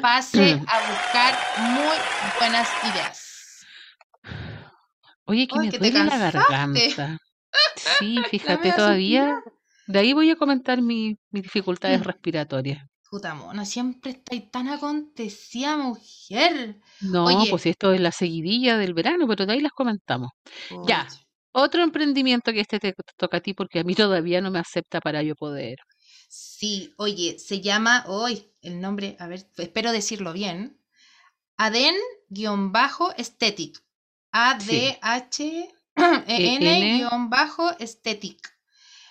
pase [CLEARS THROAT] a buscar muy buenas ideas. Oye, que me que duele la garganta. [LAUGHS] Sí, fíjate, todavía, de ahí voy a comentar mi- mis dificultades Mm. respiratorias. Puta mona, siempre estáis tan acontecida, mujer. No, Oye, pues esto es la seguidilla del verano, pero de ahí las comentamos. Ya, otro emprendimiento que este te toca a ti porque a mí todavía no me acepta para yo poder. sí, oye, se llama hoy el nombre, a ver, espero decirlo bien. Aden-Aesthetic. E A-D-H-E-N-Aesthetic. sí.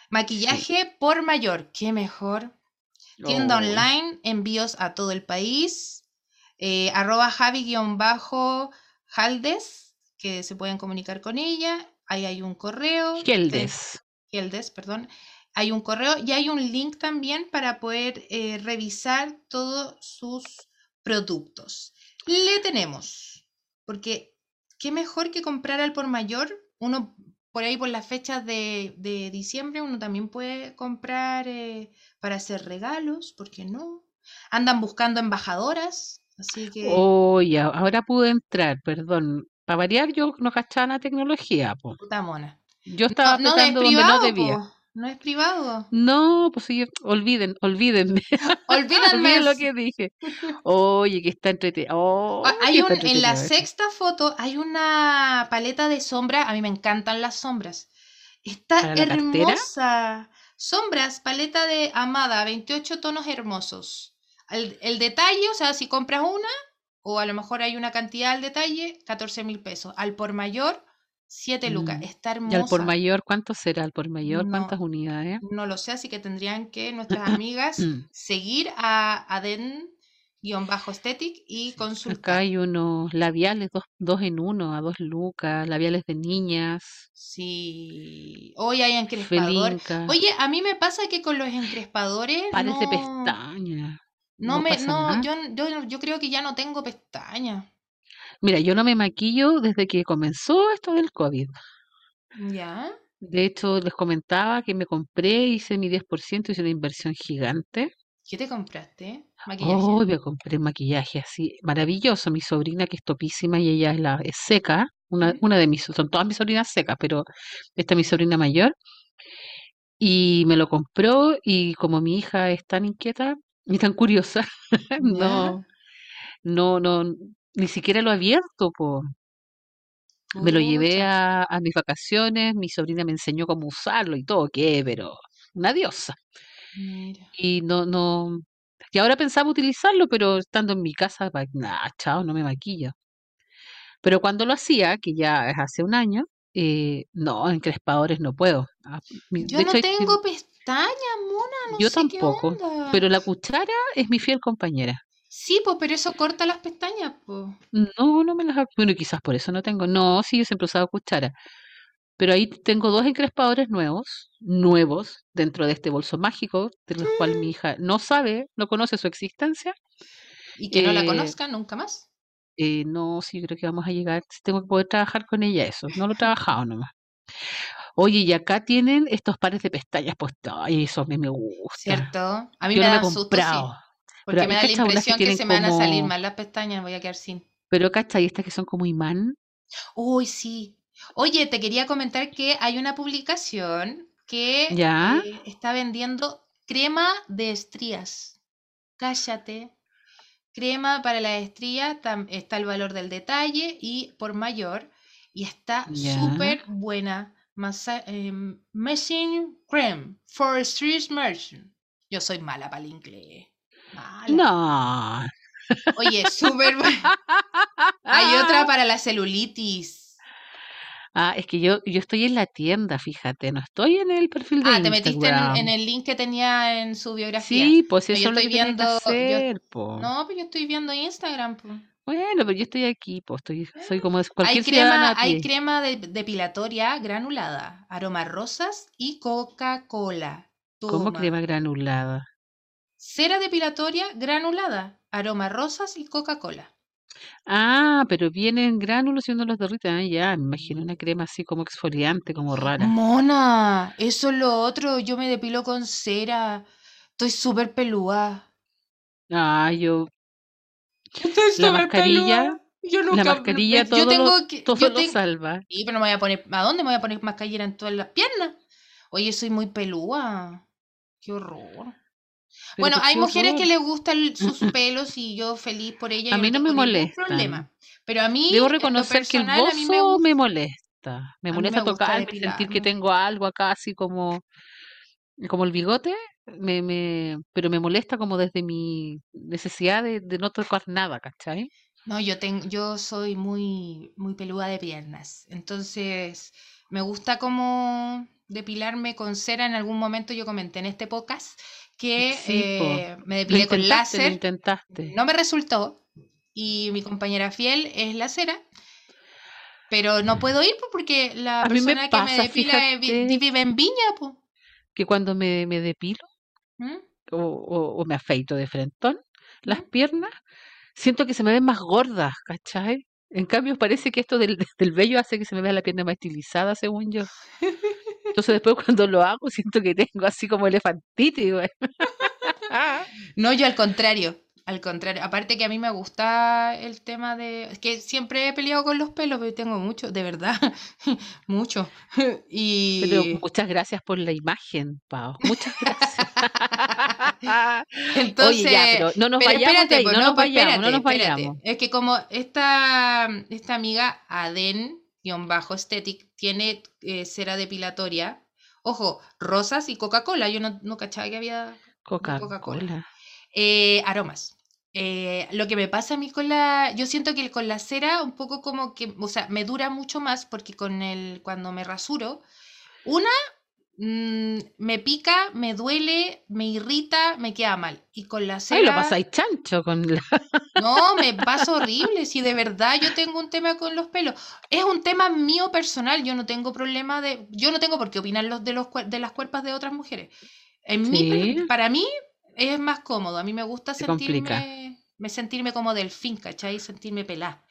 Maquillaje por mayor, qué mejor. Tienda Oh, online, envíos a todo el país. eh, arroba Javi-Haldes, que se pueden comunicar con ella. Ahí hay un correo. Geldes. Geldes, perdón. Hay un correo y hay un link también para poder eh, revisar todos sus productos. Le tenemos, porque qué mejor que comprar al por mayor. Uno por ahí por las fechas de, de diciembre, uno también puede comprar eh, para hacer regalos, ¿por qué no? Andan buscando embajadoras, así que Oh, ya, ahora pude entrar, perdón. Para variar, yo no cachaba la tecnología, po. puta mona. Yo No, estaba no apretando donde no debía. po, no es privado. No, pues sí, olviden, olvídenme, [LAUGHS] Olvídenme. olviden lo que dije. [LAUGHS] Oye, que está entretenido. Ah, Oh, Hay un, en la sexta foto hay una paleta de sombras. A mí me encantan las sombras. Está hermosa. Sombras, paleta de Amada, 28 tonos hermosos. el, el detalle, o sea, si compras una, o a lo mejor hay una cantidad al detalle, 14 mil pesos. Al por mayor, 7 lucas. Mm. Está ¿Y al hermosa. por mayor cuánto será? ¿Al por mayor cuántas No, unidades? no lo sé, así que tendrían que nuestras [CLEARS THROAT] amigas Mm. seguir a Aden-Aesthetic y Acá consultar. hay unos labiales, dos, dos en uno, a dos lucas, labiales de niñas, Sí. Hoy hay encrespadores. felinca, Oye, a mí me pasa que con los encrespadores pares de no, pestañas. no No me, no, yo, yo, yo creo que ya no tengo pestañas. Mira, yo no me maquillo desde que comenzó esto del COVID. ¿Ya? De hecho, les comentaba que me compré, hice mi 10%, hice una inversión gigante. ¿Qué te compraste? ¿Maquillaje? Oh, me compré maquillaje así, maravilloso. Mi sobrina, que es topísima y ella es, la, es seca, una, una de mis, son todas mis sobrinas secas, pero esta es mi sobrina mayor. Y me lo compró y como mi hija es tan inquieta y tan curiosa, [LAUGHS] no, no, no, ni siquiera lo he abierto, po. Me lo llevé a, a mis vacaciones, mi sobrina me enseñó cómo usarlo y todo, ¿qué? Pero una diosa. Mira. Y no, no, y ahora pensaba utilizarlo, pero estando en mi casa, pa- nah, chao, no me maquillo. Pero cuando lo hacía, que ya es hace un año, eh, no, encrespadores no puedo. Ah, mi- Yo De no hay- tengo pestañas, mona, no yo sé qué tampoco, onda. pero la cuchara es mi fiel compañera. Sí, pues, pero eso corta las pestañas, pues. No, no me las... Bueno, quizás por eso no tengo. No, sí, yo siempre he usado cuchara. Pero ahí tengo dos encrespadores nuevos, nuevos, dentro de este bolso mágico, de los cuales mi hija no sabe, no conoce su existencia. Y que no la Eh, conozca nunca más. eh, no, sí, creo que vamos a llegar. Tengo que poder trabajar con ella eso. No lo he trabajado nomás. Oye, y acá tienen estos pares de pestañas puestos. Ay, eso a mí me gusta. ¿Cierto? A mí Yo me no me he da susto, sí. Porque Pero me da la que impresión que se me van a salir mal las pestañas, voy a quedar sin. Pero cachai, estas que son como imán. Uy, sí. Oye, te quería comentar que hay una publicación que ¿Ya? eh, está vendiendo crema de estrías. Cállate. Crema para las estrías, está el valor del detalle y por mayor. Y está súper buena. Masa Cream for Street Immersion. Yo soy mala para el inglés. No. Oye, súper. [LAUGHS] Hay otra [LAUGHS] para la celulitis. Ah, es que yo, yo estoy en la tienda, fíjate, no estoy en el perfil de Ah, te metiste en, Instagram. en el link que tenía en su biografía. Sí, pues No, eso yo es lo que estoy que viendo. yo- hacer, po. no, pero yo estoy viendo Instagram. po. Bueno, pero yo estoy aquí, pues estoy, soy como Hay cualquier ciudadana crema, hay crema de- depilatoria granulada, aromas rosas y Coca-Cola. ¿Cómo crema granulada? Cera depilatoria granulada, aromas rosas y Coca-Cola. Ah, pero vienen gránulos y uno los derrite. Ah, ya, me imagino una crema así como exfoliante, como rara. Mona, eso es lo otro. Yo me depilo con cera. Estoy súper pelúa. Ah, yo, Estoy la súper mascarilla, pelúa. Yo la nunca. mascarilla yo todo tengo lo, que. todo Yo lo tengo. salva. Sí, pero no me voy a poner. ¿A dónde me voy a poner mascarilla en todas las piernas? Oye, soy muy pelúa. Qué horror. Pero Bueno, ¿por hay mujeres que les gustan sus pelos y yo feliz por ella. A mí no me problema. Pero a mí, Debo reconocer que el me bozo gusta. me molesta. Me molesta me tocarme, sentir que tengo algo acá así como, como el bigote, me, me, pero me molesta como desde mi necesidad de, de no tocar nada, ¿cachai? No, yo tengo, yo soy muy, muy peluda de piernas. Entonces, me gusta como depilarme con cera. En algún momento yo comenté en este podcast que Sí, eh, me depilé con láser. intentaste. No me resultó. Y mi compañera fiel es la cera. Pero no puedo ir po, porque la A me persona que me depila fíjate. vive en Viña, po. Que cuando me, me depilo ¿Mm? o, o- o me afeito de frentón, las ¿Mm? piernas, siento que se me ven más gordas, ¿cachai? En cambio, parece que esto del, [LAUGHS] del vello hace que se me vea la pierna más estilizada, según yo. [LAUGHS] Entonces después cuando lo hago siento que tengo así como elefantitis, güey. [LAUGHS] No, yo al contrario. Al contrario. Aparte que a mí me gusta el tema de... Es que siempre he peleado con los pelos, pero tengo mucho, de verdad. [LAUGHS] mucho. [LAUGHS] Pero Y muchas gracias por la imagen, Pau. Muchas gracias. entonces... Oye, ya, pero no nos Pero vayamos de espérate, ahí, no no, nos pues, vayamos, no nos vayamos. Es que como esta, esta amiga Aden-Aesthetic tiene eh, cera depilatoria, ojo, rosas y Coca-Cola. Yo no, no cachaba que había. Coca-Cola. Eh, aromas. Eh, lo que me pasa a mí con la. Yo siento que con la cera, un poco como que. O sea, me dura mucho más porque con el. Cuando me rasuro, una. Mm, me pica, me duele, me irrita, me queda mal. Y con la cera. Ay, lo pasáis chancho con la... [LAUGHS] No, me pasa horrible. Si de verdad yo tengo un tema con los pelos. Es un tema mío personal. Yo no tengo problema de. Yo no tengo por qué opinar los de, los, de las cuerpas de otras mujeres. En mí, Sí. para mí es más cómodo. A mí me gusta sentirme, me sentirme como delfín, ¿cachai? Sentirme pelada.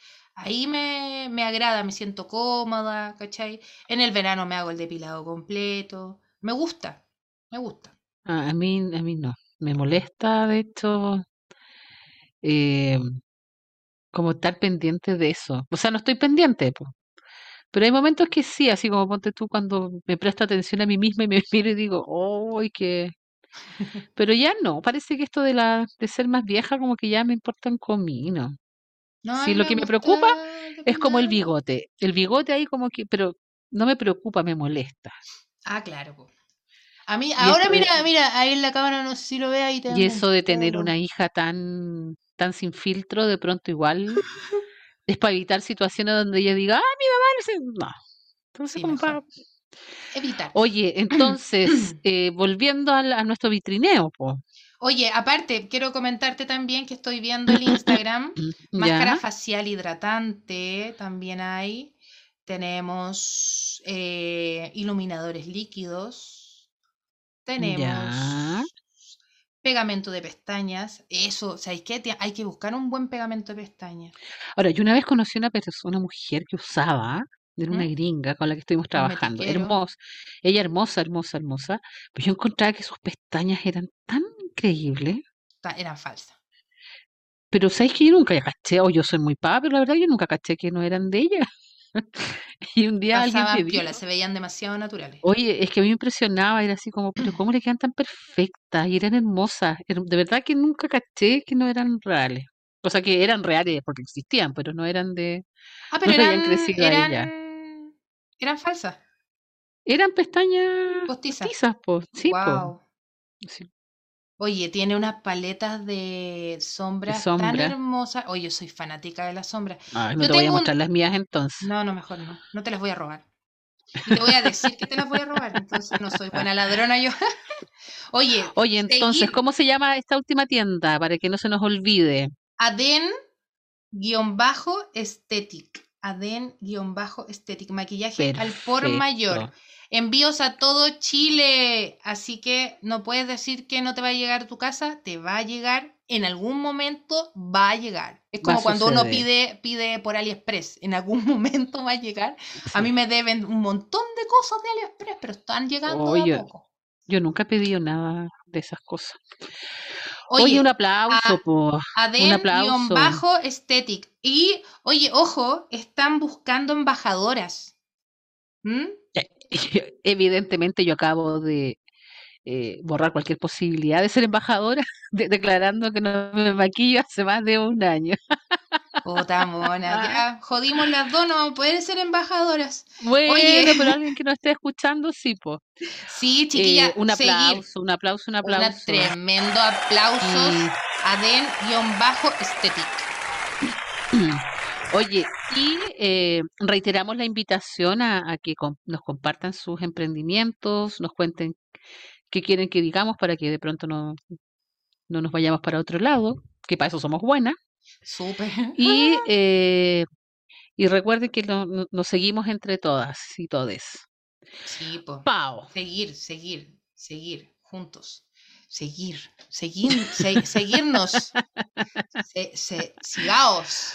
Ahí me, me agrada, me siento cómoda, ¿cachai? En el verano me hago el depilado completo. Me gusta, me gusta. Ah, A mí, a mí no. Me molesta, de hecho, eh, como estar pendiente de eso. O sea, no estoy pendiente, po. Pero hay momentos que sí, así como ponte tú cuando me presto atención a mí misma y me [LAUGHS] miro y digo, ¡ay, qué! [LAUGHS] Pero ya no, parece que esto de la de ser más vieja como que ya me importa un comino. No, a Sí, lo que me preocupa Es como el bigote. El bigote ahí como que, pero no me preocupa, me molesta. Ah, claro. A mí, Y ahora de- mira, mira, ahí en la cámara no sé si lo ve ahí. Y tengo eso de tener una hija tan, tan sin filtro, de pronto igual [LAUGHS] es para evitar situaciones donde ella diga, ah, mi mamá no sé. No. Entonces, Sí, como mejor. pa- Evitar. Oye, [CLEARS THROAT] entonces, eh, volviendo al- a, nuestro vitrineo, po. Oye, aparte, quiero comentarte también que estoy viendo el Instagram. [CLEARS THROAT] Máscara facial hidratante también hay. Tenemos eh, iluminadores líquidos. Tenemos Ya. pegamento de pestañas. Eso, ¿sabéis qué? Hay que buscar un buen pegamento de pestañas. Ahora, yo una vez conocí a una persona, una mujer que usaba, era una ¿Mm? gringa con la que estuvimos trabajando, hermosa, ella hermosa, hermosa, hermosa, pero yo encontraba que sus pestañas eran tan increíbles, Ta- Eran falsas. pero sabes que yo nunca caché, o yo soy muy pava, pero la verdad yo nunca caché que no eran de ella. [LAUGHS] Y un día alguien Pasaban me piola, dijo, se veían demasiado naturales. oye, es que a mí me impresionaba, era así como, pero ¿cómo le quedan tan perfectas? Y eran hermosas, Era- de verdad que nunca caché que no eran reales. O sea, que eran reales porque existían, pero no eran de, Ah, no pero eran, a ella. eran, eran falsas. Eran pestañas Postizas. postizas, po. Sí, po. Wow. Sí. Oye, tiene unas paletas de sombras tan sombra. hermosas. Oye, yo soy fanática de las sombras. Ay, no Yo te voy a un- mostrar las mías entonces. No, no, mejor no. No te las voy a robar. Y te voy a decir que te las voy a robar. Entonces no soy buena ladrona yo. [LAUGHS] Oye, Oye, entonces, seguir. ¿cómo se llama esta última tienda? Para que no se nos olvide. Aden-Aesthetic. Aden-Aesthetic. Maquillaje al por mayor. Envíos a todo Chile. Así que no puedes decir que no te va a llegar a tu casa. Te va a llegar. En algún momento va a llegar. Es como cuando uno pide, pide por AliExpress. En algún [LAUGHS] momento va a llegar. A mí me deben un montón de cosas de AliExpress, pero están llegando poco. Yo nunca he pedido nada de esas cosas. Oye, Oye, un aplauso, a- po. Un aplauso. Aden-Aesthetic. Y, oye, ojo, están buscando embajadoras. ¿Mm? [LAUGHS] Evidentemente yo acabo de eh, borrar cualquier posibilidad de ser embajadora, [LAUGHS] de- declarando que no me maquillo hace más de un año. Puta mona, [LAUGHS] ya jodimos las dos, no vamos a poder ser embajadoras. Bueno, Oye. pero alguien que no esté escuchando, sí, po. Sí, chiquilla, Eh, un seguir. aplauso, un aplauso, un Un aplauso. tremendo aplausos Y- Aden-Aesthetic. [CLEARS THROAT] Oye, y eh, reiteramos la invitación a, a que com- nos compartan sus emprendimientos, nos cuenten qué quieren que digamos para que de pronto no, no nos vayamos para otro lado, que para eso somos buenas. Súper. Y, [LAUGHS] eh, y recuerden que no- no- nos seguimos entre todas y todes. Sí, po. ¡Pau! Seguir, seguir, seguir, juntos. Seguir, seguir, se- seguirnos. [LAUGHS] Se, se- sigaos.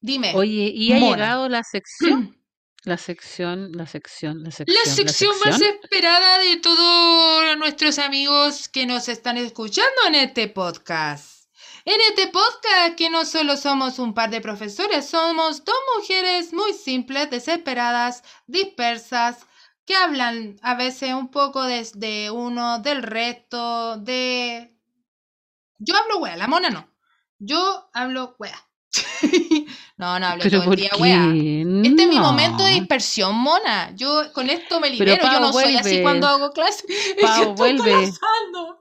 Dime. Oye, y ha Mona. llegado la sección, [CLEARS THROAT] la sección, la sección, la sección, La sección más esperada de todos nuestros amigos que nos están escuchando en este podcast. En este podcast que no solo somos un par de profesores, somos dos mujeres muy simples, desesperadas, dispersas, que hablan a veces un poco desde uno, del resto, de... Yo hablo wea, la mona no. Yo hablo wea. No, no hablo Pero todo el ¿por día wea. Este es mi momento de dispersión, mona. Yo con esto me Pero libero. Yo no soy así cuando hago clase. [LAUGHS] Pau, vuelve.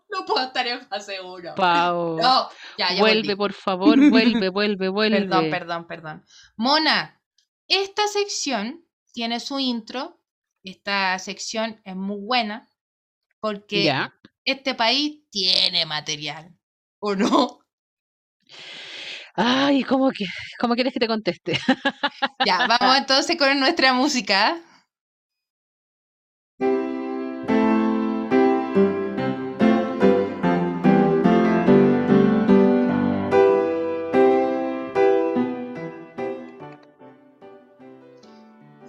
No puedo estar en fase 1. Pau. [LAUGHS] No, ya, ya vuelve, volví. por favor, vuelve, vuelve, [LAUGHS] vuelve. Perdón, perdón, perdón. Mona, esta sección tiene su intro. Esta sección es muy buena porque Ya. este país tiene material. ¿O no? Ay, ¿cómo, que, ¿cómo quieres que te conteste? [LAUGHS] Ya, vamos entonces con nuestra música.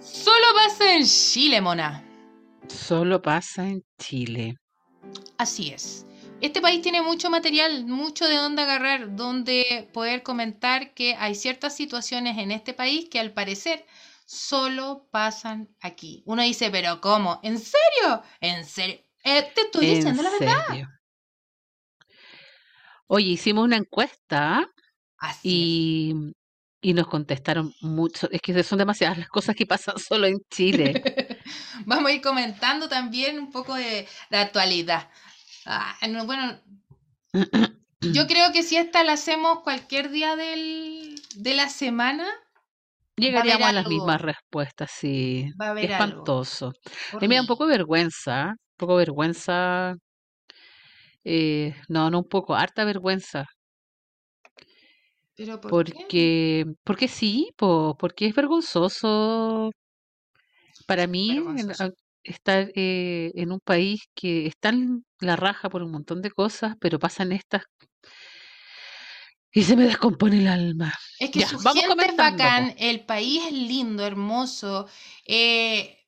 Solo pasa en Chile, mona. Solo pasa en Chile. Así es. Este país tiene mucho material, mucho de dónde agarrar, donde poder comentar que hay ciertas situaciones en este país que al parecer solo pasan aquí. Uno dice, pero ¿cómo? ¿En serio? ¿En serio? Eh, te estoy En diciendo la verdad. serio. Oye, hicimos una encuesta Así y, y nos contestaron mucho. Es que son demasiadas las cosas que pasan [LAUGHS] solo en Chile. [LAUGHS] Vamos a ir comentando también un poco de la actualidad. Ah, no, bueno, [CLEARS THROAT] yo creo que si esta la hacemos cualquier día del, de la semana, Llegaríamos a las algo. mismas respuestas, sí. va a haber algo. espantoso. A mí me da un poco de vergüenza, un poco de vergüenza. eh, no, no un poco, harta vergüenza. ¿Pero por qué? Porque, porque sí, po, porque es vergonzoso para mí Vergonzoso. Estar eh, en un país que está en la raja por un montón de cosas, pero pasan estas y se me descompone el alma. Es que Ya, su vamos gente es bacán, el país es lindo, hermoso, eh,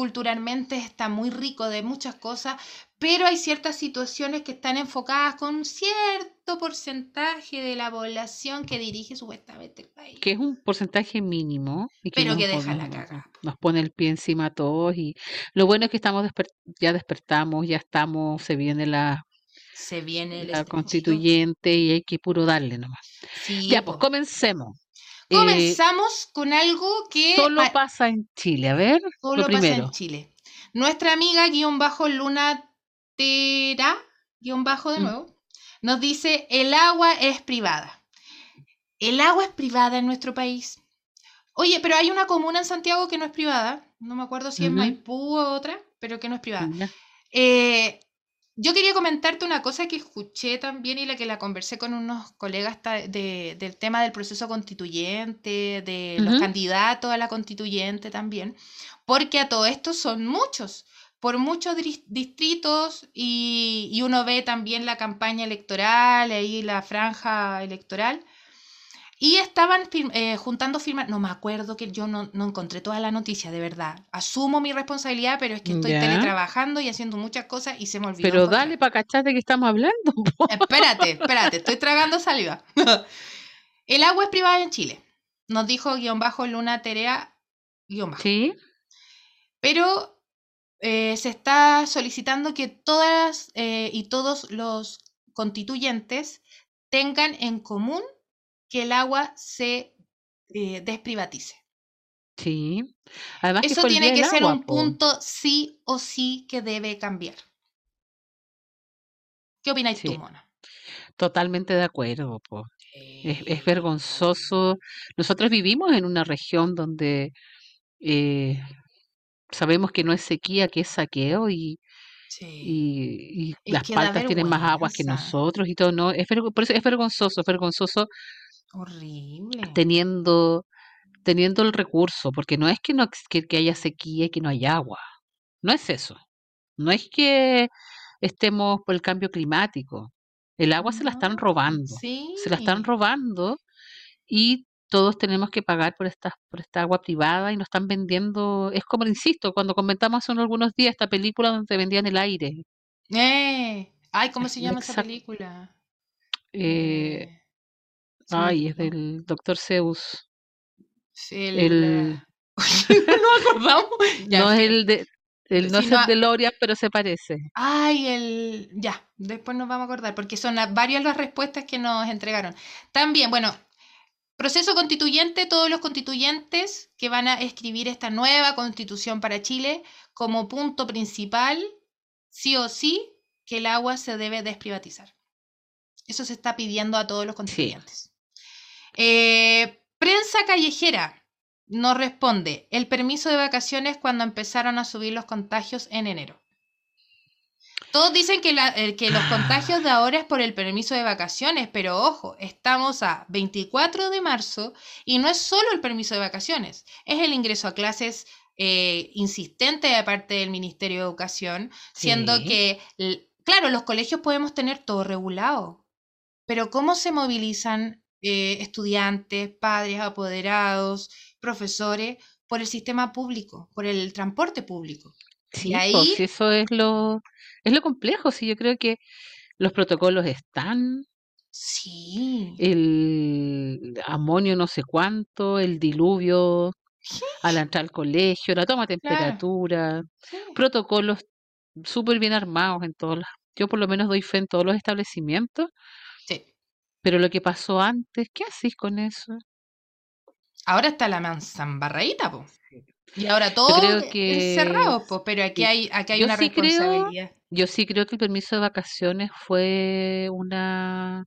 culturalmente está muy rico de muchas cosas, pero hay ciertas situaciones que están enfocadas con cierto porcentaje de la población que dirige supuestamente el país. que es un porcentaje mínimo y que Pero que deja la cagá, po. nos pone el pie encima a todos y lo bueno es que estamos desper- ya despertamos, ya estamos, se viene la, Se viene el la estrechito. constituyente y hay que puro darle nomás. Sí, Ya, pues po. Eh, Comenzamos con algo que solo pasa en Chile, a ver, solo lo pasa primero. en Chile. Nuestra amiga guion bajo Luna Tera, guion bajo de Mm. nuevo, nos dice el agua es privada. El agua es privada en nuestro país. Oye, pero hay una comuna en Santiago que no es privada. No me acuerdo si es. Maipú o otra, pero que no es privada. Eh, yo quería comentarte una cosa que escuché también y la que la conversé con unos colegas de- del tema del proceso constituyente, de los candidatos a la constituyente también, porque a todo esto son muchos, por muchos distritos y, y uno ve también la campaña electoral, ahí la franja electoral. Y estaban fir- eh, juntando firmas, no me acuerdo que yo no, no encontré toda la noticia, de verdad. Asumo mi responsabilidad, pero es que estoy Ya. teletrabajando y haciendo muchas cosas y se me olvidó. Pero encontrar. dale para cachar de qué estamos hablando. [LAUGHS] Espérate, espérate, estoy tragando saliva. [LAUGHS] El agua es privada en Chile, nos dijo guion bajo Luna Terea guion bajo. Sí, Pero eh, se está solicitando que todas eh, y todos los constituyentes tengan en común que el agua se eh, desprivatice. sí. Además que Eso el tiene que ser agua, un po. punto sí o sí que debe cambiar. ¿Qué opináis tú, Sí. Mona? Totalmente de acuerdo, po. Es, es vergonzoso. Nosotros vivimos en una región donde eh, sabemos que no es sequía, que es saqueo y, sí. y, y Es las que paltas tienen más aguas que nosotros y todo, ¿no? Es, por eso es vergonzoso, es vergonzoso Horrible. teniendo, teniendo el recurso, porque no es que, no, que, que haya sequía y que no haya agua, no es eso, no es que estemos por el cambio climático, el agua se la están robando, se la están robando y todos tenemos que pagar por esta, por esta agua privada y nos están vendiendo, es como, insisto, cuando comentamos hace algunos días esta película donde vendían el aire, Eh, Ay, ¿cómo se llama esa película? eh, Eh, ay, es del doctor Zeus, El, [LAUGHS] [LAUGHS] el, eh, no acordamos. Ya, no es el de, el, no Si es no, el DeLorean, pero se parece. Ay, el. Ya, después nos vamos a acordar, porque son las- varias las respuestas que nos entregaron. También, bueno, proceso constituyente, todos los constituyentes que van a escribir esta nueva constitución para Chile, como punto principal, sí o sí, que el agua se debe desprivatizar. Eso se está pidiendo a todos los contribuyentes. Eh, prensa callejera no responde. El permiso de vacaciones cuando empezaron a subir los contagios en enero. Todos dicen que, eh, que los contagios de ahora es por el permiso de vacaciones, pero ojo, estamos a 24 de marzo y no es solo el permiso de vacaciones, es el ingreso a clases eh, insistente de parte del Ministerio de Educación, siendo que, claro, los colegios podemos tener todo regulado, pero ¿cómo se movilizan eh, estudiantes, padres, apoderados, profesores por el sistema público, por el transporte público? Sí, pues, eso es lo, es lo complejo. Sí, yo creo que los protocolos están. Sí. El amonio no sé cuánto, el diluvio al entrar al colegio, la toma de temperatura, protocolos súper bien armados en todos los... Yo por lo menos doy fe en todos los establecimientos. Sí. Pero lo que pasó antes, ¿qué haces con eso? Ahora está la manzambarraíta, po. Y ahora todo es cerrado, pues, pero aquí hay, aquí hay una responsabilidad. yo sí creo que el permiso de vacaciones fue una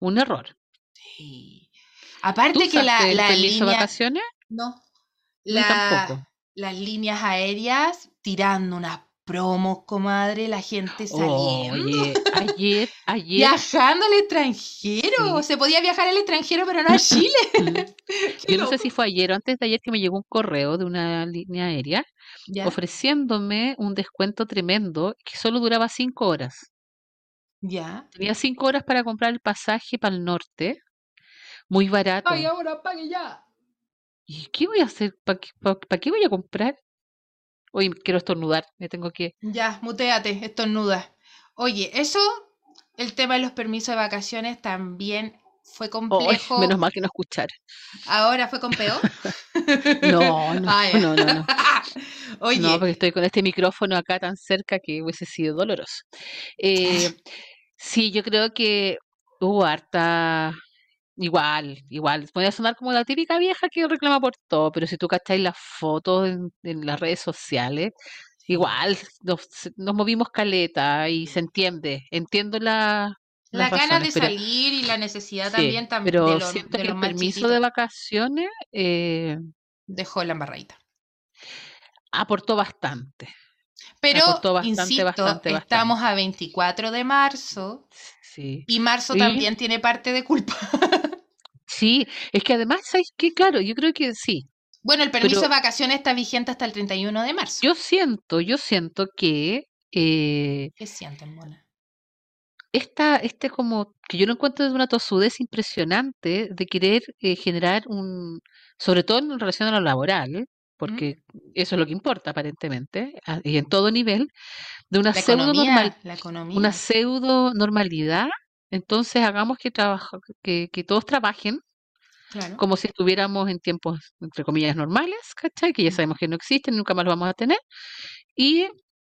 un error. Sí. Aparte que la, el la permiso de vacaciones? No. tampoco. Las líneas aéreas tirando unas promos, comadre, la gente saliendo. Oye, ayer, [LAUGHS] ayer. Viajando al extranjero. Se podía viajar al extranjero, pero no a Chile. [LAUGHS] Yo [LAUGHS] no sé si fue ayer o antes de ayer que me llegó un correo de una línea aérea ofreciéndome un descuento tremendo que solo duraba cinco horas. Ya. Tenía cinco horas para comprar el pasaje para el norte. Muy barato. Ay, ahora pague ya. ¿Y qué voy a hacer? ¿Para qué voy a comprar? Oye, quiero estornudar, me tengo que... Ya, muteate, estornuda. Oye, eso, el tema de los permisos de vacaciones también fue complejo. menos mal que no escuchar. ¿Ahora fue con peor? [LAUGHS] no, no, ah, no, no, no. [LAUGHS] Oye. No, porque estoy con este micrófono acá tan cerca que hubiese sido doloroso. Eh, sí, yo creo que hubo harta Igual, igual. Podría sonar como la típica vieja que reclama por todo, pero si tú cacháis las fotos en, las redes sociales, igual nos, movimos caleta y se entiende. Entiendo la. La ganas de salir y la necesidad también, también pero de, lo, siento que el permiso de vacaciones eh, dejó la embarradita. Aportó bastante. Pero, insisto, estamos a 24 de marzo. Sí. Y marzo también tiene parte de culpa. [LAUGHS] Sí, es que además, ¿sabes qué? Claro, yo creo que sí. Bueno, el permiso de vacaciones está vigente hasta el 31 de marzo. Yo siento, yo siento que... Eh, ¿Qué sienten, Mona? Esta, este como, que yo lo encuentro de una tosudez impresionante de querer eh, generar un, sobre todo en relación a lo laboral, ¿Mm? porque eso es lo que importa aparentemente, y en todo nivel, de una pseudo normal, una pseudo normalidad entonces hagamos que, que, que todos trabajen como si estuviéramos en tiempos, entre comillas, normales, ¿cachai? Que ya sabemos que no existen, nunca más lo vamos a tener. Y,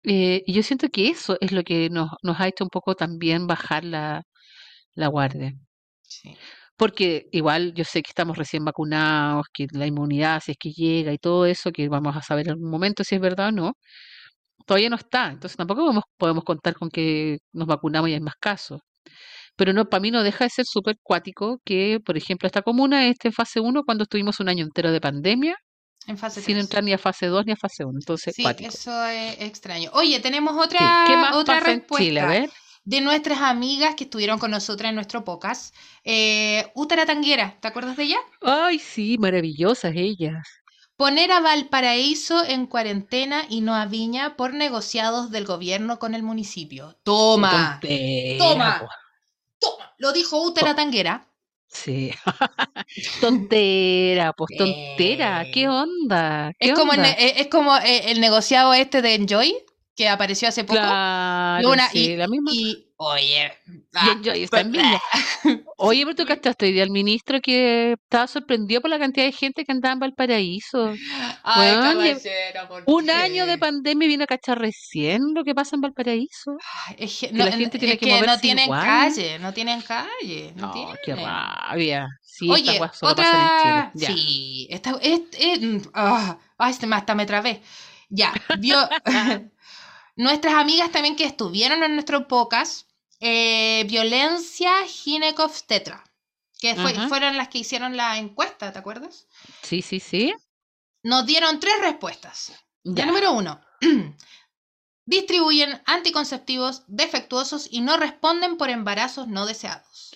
eh, yo siento que eso es lo que nos, nos ha hecho un poco también bajar la, la guardia. Porque igual yo sé que estamos recién vacunados, que la inmunidad, si es que llega y todo eso, que vamos a saber en algún momento si es verdad o no, todavía no está. Entonces tampoco podemos, podemos contar con que nos vacunamos y hay más casos. Pero no, para mí no deja de ser súper cuático que, por ejemplo, esta comuna esté en fase 1 cuando estuvimos un año entero de pandemia. En fase sin entrar ni a fase 2 ni a fase 1. Entonces, sí, eso es extraño. Oye, tenemos otra, otra respuesta de nuestras amigas que estuvieron con nosotras en nuestro podcast. Eh, Útara Tanguera, ¿te acuerdas de ella? Ay, sí, maravillosas ellas. Poner a Valparaíso en cuarentena y no a Viña por negociados del gobierno con el municipio. Toma. toma. Toma, lo dijo Útera Tanguera. Sí. [LAUGHS] tontera, pues tontera. ¿Qué onda? es, Como el, es como eh, el negociado este de Enjoy que apareció hace poco. Claro, sí, la misma. Oye, ah, está en Viña. Oye, pero tú cachaste hoy día al ministro que estaba sorprendido por la cantidad de gente que andaba en Valparaíso. Ay, un año de pandemia viene a cachar recién lo que pasa en Valparaíso. es que, no, la gente tiene que, no tienen calle, no tienen calle. No, qué rabia. Sí, Oye, otra... Sí, esta, es, es, ah, ay, este hasta me trabé. Ya, vio... [LAUGHS] Nuestras amigas también que estuvieron en nuestro podcast, eh, Violencia Ginecobstetra, que fue- Ajá. fueron las que hicieron la encuesta, ¿te acuerdas? Sí, sí, sí. Nos dieron tres respuestas. Ya. La número uno. [CLEARS THROAT] Distribuyen anticonceptivos defectuosos y no responden por embarazos no deseados.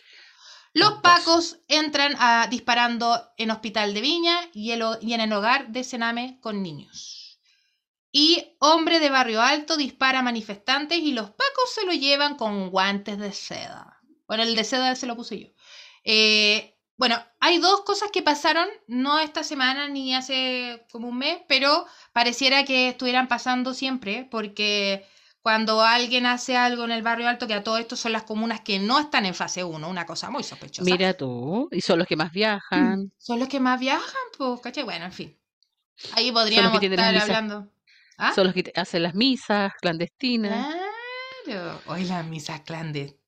Los pacos entran a, disparando en Hospital de Viña y, el y en el hogar de Sename con niños. Y hombre de Barrio Alto dispara a manifestantes y los pacos se lo llevan con guantes de seda. Bueno, el de seda se lo puse yo. Eh, bueno, hay dos cosas que pasaron, no esta semana ni hace como un mes, pero pareciera que estuvieran pasando siempre, porque cuando alguien hace algo en el barrio alto, que a todo esto son las comunas que no están en fase 1, una cosa muy sospechosa. Mira tú, y son los que más viajan. Son los que más viajan, pues, ¿cachai? Bueno, en fin. Ahí podríamos estar hablando. ¿Ah? Son los que hacen las misas clandestinas. Claro. Hoy las misas clandestinas.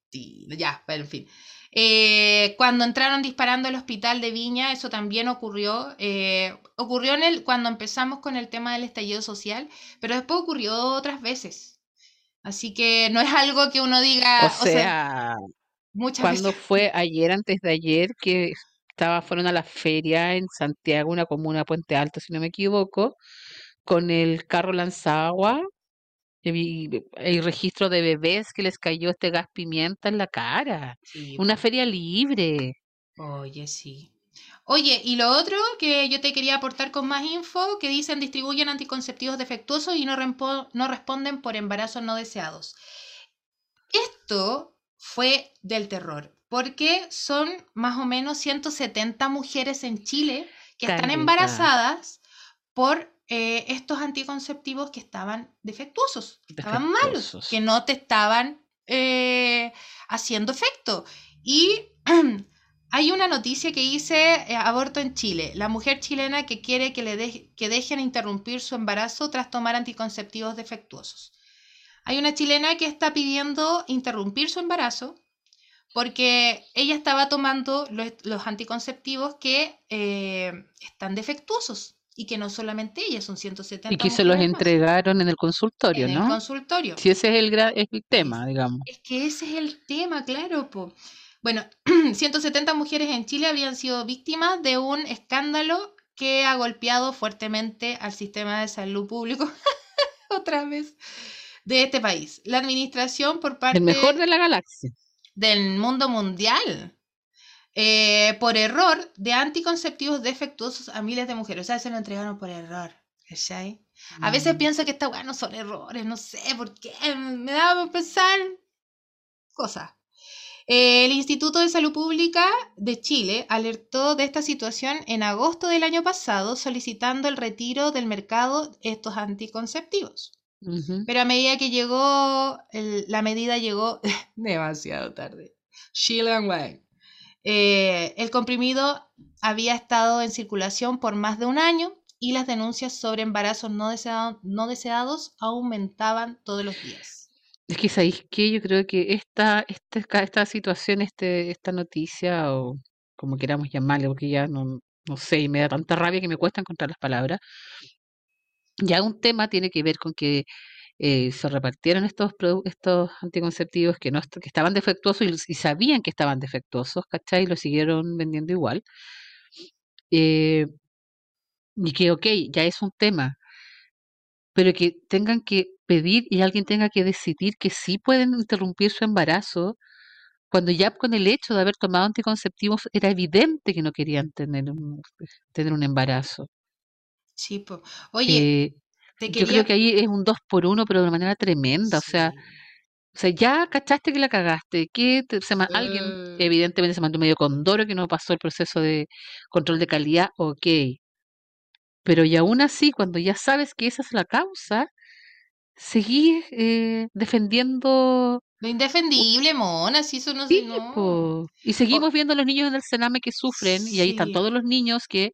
Ya, pero en fin. Eh, cuando entraron disparando al hospital de Viña, eso también ocurrió. eh, ocurrió en el, cuando empezamos con el tema del estallido social, pero después ocurrió otras veces. Así que no es algo que uno diga, o sea, muchas cuando veces. [LAUGHS] fue ayer, antes de ayer, que estaba, fueron a la feria en Santiago, una comuna Puente Alto, si no me equivoco, con el carro lanzagua. Hay registro de bebés que les cayó este gas pimienta en la cara. Sí, Una feria libre. Oye, sí. Oye, y lo otro que yo te quería aportar con más info, que dicen distribuyen anticonceptivos defectuosos y no, no responden por embarazos no deseados. Esto fue del terror, porque son más o menos 170 mujeres en Chile que están embarazadas por eh, estos anticonceptivos que estaban defectuosos, que estaban malos, que no te estaban eh, haciendo efecto. Y [CLEARS THROAT] hay una noticia que dice eh, aborto en Chile. La mujer chilena que quiere que, le de- que dejen interrumpir su embarazo tras tomar anticonceptivos defectuosos. Hay una chilena que está pidiendo interrumpir su embarazo porque ella estaba tomando los, los anticonceptivos que eh, están defectuosos y que no solamente ella, son 170 Y que se los entregaron en el consultorio, en el ¿no? consultorio. Si ese es el, es el tema, digamos. Es que ese es el tema, claro. po. Bueno, [CLEARS THROAT] 170 mujeres en Chile habían sido víctimas de un escándalo que ha golpeado fuertemente al sistema de salud público, [LAUGHS] otra vez, de este país. La administración por parte El mejor de la galaxia. del mundo mundial. Eh, por error de anticonceptivos defectuosos a miles de mujeres. O sea, se lo entregaron por error. ¿cachai? A veces Mm. pienso que esta weá no son errores, no sé por qué. Me da por pensar cosas. Eh, El Instituto de Salud Pública de Chile alertó de esta situación en agosto del año pasado, solicitando el retiro del mercado estos anticonceptivos. Ujú. Pero a medida que llegó, el- la medida llegó [LAUGHS] demasiado tarde. Sheila Wang. Eh, el comprimido había estado en circulación por más de un año y las denuncias sobre embarazos no, deseado- no deseados aumentaban todos los días. Es que sabéis que yo creo que esta, esta, ca- esta situación, este, esta noticia, o como queramos llamarle, porque ya no, no sé, y me da tanta rabia que me cuesta encontrar las palabras. Ya un tema tiene que ver con que eh, se repartieron estos, estos anticonceptivos que, no, que estaban defectuosos y, sabían que estaban defectuosos, ¿cachai? Y los siguieron vendiendo igual. Eh, y que, ok, ya es un tema, pero que tengan que pedir y alguien tenga que decidir que sí pueden interrumpir su embarazo, cuando ya con el hecho de haber tomado anticonceptivos era evidente que no querían tener un, tener un embarazo. Sí, po. Oye, Eh, te yo creo que ahí es un dos por uno, pero de una manera tremenda. O sea, o sea, ya cachaste que la cagaste, que te- se ma- alguien Mm. evidentemente se mandó medio condoro que no pasó el proceso de control de calidad, ok. Pero y aún así, cuando ya sabes que esa es la causa, seguís eh, defendiendo Lo indefendible, mona, si eso no Sí, se... No. po. Y seguimos viendo a los niños en el Sename que sufren, y ahí están todos los niños que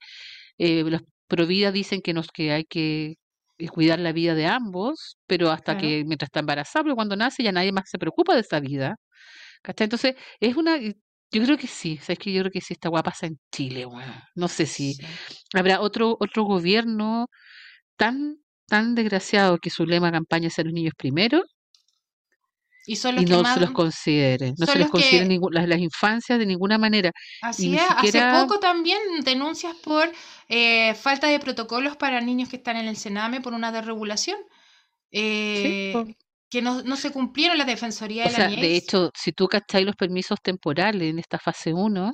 eh, los Provida dicen que nos que hay que eh, cuidar la vida de ambos, pero hasta Claro. que mientras está embarazada, pero cuando nace ya nadie más se preocupa de esa vida. ¿Cachai? Entonces, es una eh, yo creo que sí, sabes que yo creo que sí esta guapa pasa en Chile, weón. No sé si Sí. habrá otro otro gobierno tan tan desgraciados que su lema campaña es ser los niños primero Y son los y que no más... se los considere, no son se les los que- considere ningú- las, las infancias de ninguna manera. Así es, siquiera- hace poco también denuncias por eh, falta de protocolos para niños que están en el Sename por una desregulación. eh, que no, no se cumplieron la Defensoría O de sea, la de Niñez. hecho, si tú cacháis los permisos temporales en esta fase 1,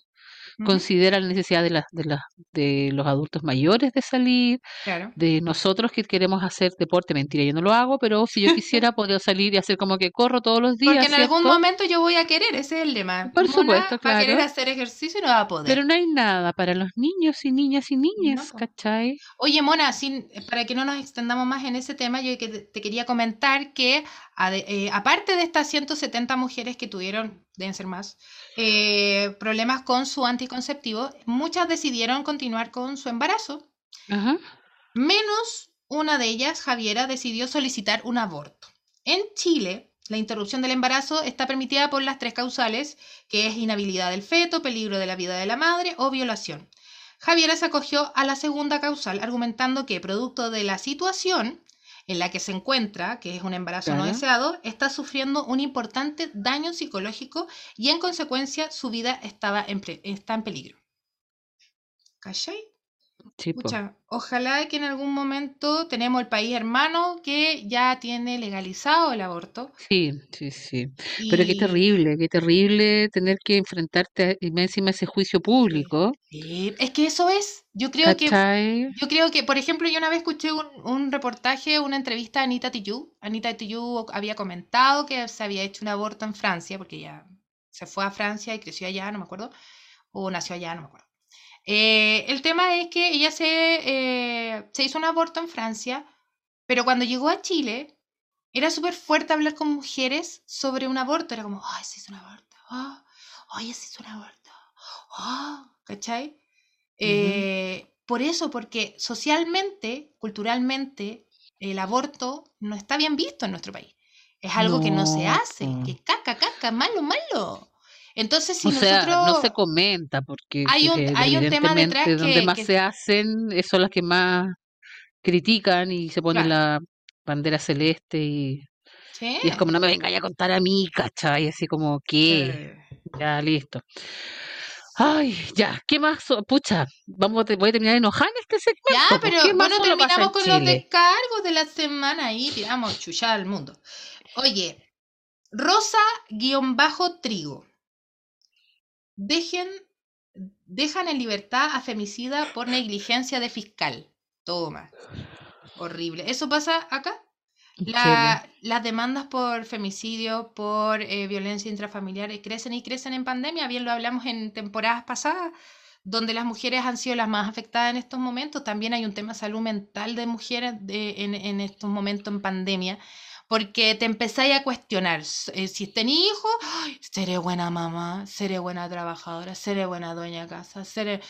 Considera la necesidad de, las de, las de los adultos mayores de salir, claro. de nosotros que queremos hacer deporte. Mentira, yo no lo hago, pero si yo quisiera, podría salir y hacer como que corro todos los días. Porque en algún momento yo voy a querer, ese es el lema. Por Mona supuesto, Va a querer claro. hacer ejercicio y no va a poder. Pero no hay nada para los niños y niñas y niñas, po. ¿cachai? Oye, Mona, sin, para que no nos extendamos más en ese tema, yo que te, te quería comentar que eh, aparte de estas 170 mujeres que tuvieron, deben ser más, eh, problemas con su anticonceptivo, muchas decidieron continuar con su embarazo, Ajá. menos una de ellas, Javiera, decidió solicitar un aborto. En Chile, la interrupción del embarazo está permitida por las tres causales, que es inhabilidad del feto, peligro de la vida de la madre o violación. Javiera se acogió a la segunda causal, argumentando que, producto de la situación en la que se encuentra, que es un embarazo no deseado, está sufriendo un importante daño psicológico y, en consecuencia, su vida estaba en, está en peligro. ¿Cachai? Sí. Pucha, ojalá que en algún momento tenemos el país hermano que ya tiene legalizado el aborto. Sí, sí, sí. Pero qué y- terrible, qué terrible tener que enfrentarte a- y encima a ese juicio público. Sí, es que eso es. Yo creo que ¿Cachai? Yo creo que, por ejemplo, yo una vez escuché un, un reportaje, una entrevista a Anita Tijoux. Anita Tijoux había comentado que se había hecho un aborto en Francia, porque ella se fue a Francia y creció allá, no me acuerdo, o nació allá, no me acuerdo. Eh, el tema es que ella se, eh, se hizo un aborto en Francia, pero cuando llegó a Chile, era súper fuerte hablar con mujeres sobre un aborto. Era como, ay, se hizo un aborto, oye, se hizo un aborto, ah, ¿cachai? Eh, por eso, porque socialmente, culturalmente, el aborto no está bien visto en nuestro país. Es algo que no se No, hace, que caca, caca, malo, malo. Entonces, si o sea, no se comenta porque, Hay un- porque hay un tema detrás donde que- más que- se hacen eh, son las que más critican y se ponen la bandera celeste y, ¿Sí? y es como no me vengáis a contar a mí, ¿cachai? Así como que Sí. ya listo. Ay, ya, ¿qué más? Pucha, vamos a voy a terminar enojada en este segmento. Ya, pero ¿qué más bueno, terminamos con los Chile? descargos de la semana y tiramos chuchada al mundo. Oye, Rosa-Trigo. Dejen, dejan en libertad a femicida por negligencia de fiscal. Toma. Horrible. ¿Eso pasa acá? La- las demandas por femicidio, por eh, violencia intrafamiliar eh, crecen y crecen en pandemia. Bien lo hablamos en temporadas pasadas, donde las mujeres han sido las más afectadas en estos momentos. También hay un tema de salud mental de mujeres de- en, en estos momentos en pandemia, porque te empezáis a cuestionar eh, si tenés hijos, "Ay, seré buena mamá, seré buena trabajadora, seré buena dueña de casa, seré...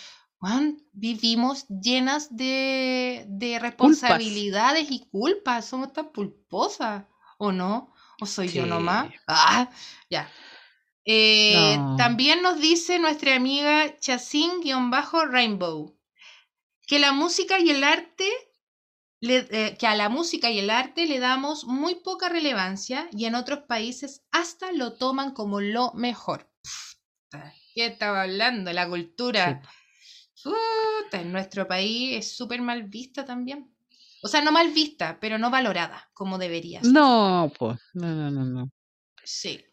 Juan, vivimos llenas de, de responsabilidades y culpas. Somos tan pulposas, ¿o no? ¿O soy yo nomás? Ah, ya. Eh, No. También nos dice nuestra amiga Chacín-Rainbow que la música y el arte, le- eh, que a la música y el arte le damos muy poca relevancia y en otros países hasta lo toman como lo mejor. Puta, ¿Qué estaba hablando? La cultura. Puta, en nuestro país es súper mal vista también. O sea, no mal vista, pero no valorada como debería ser. No, pues, no, no, no, no. Sí.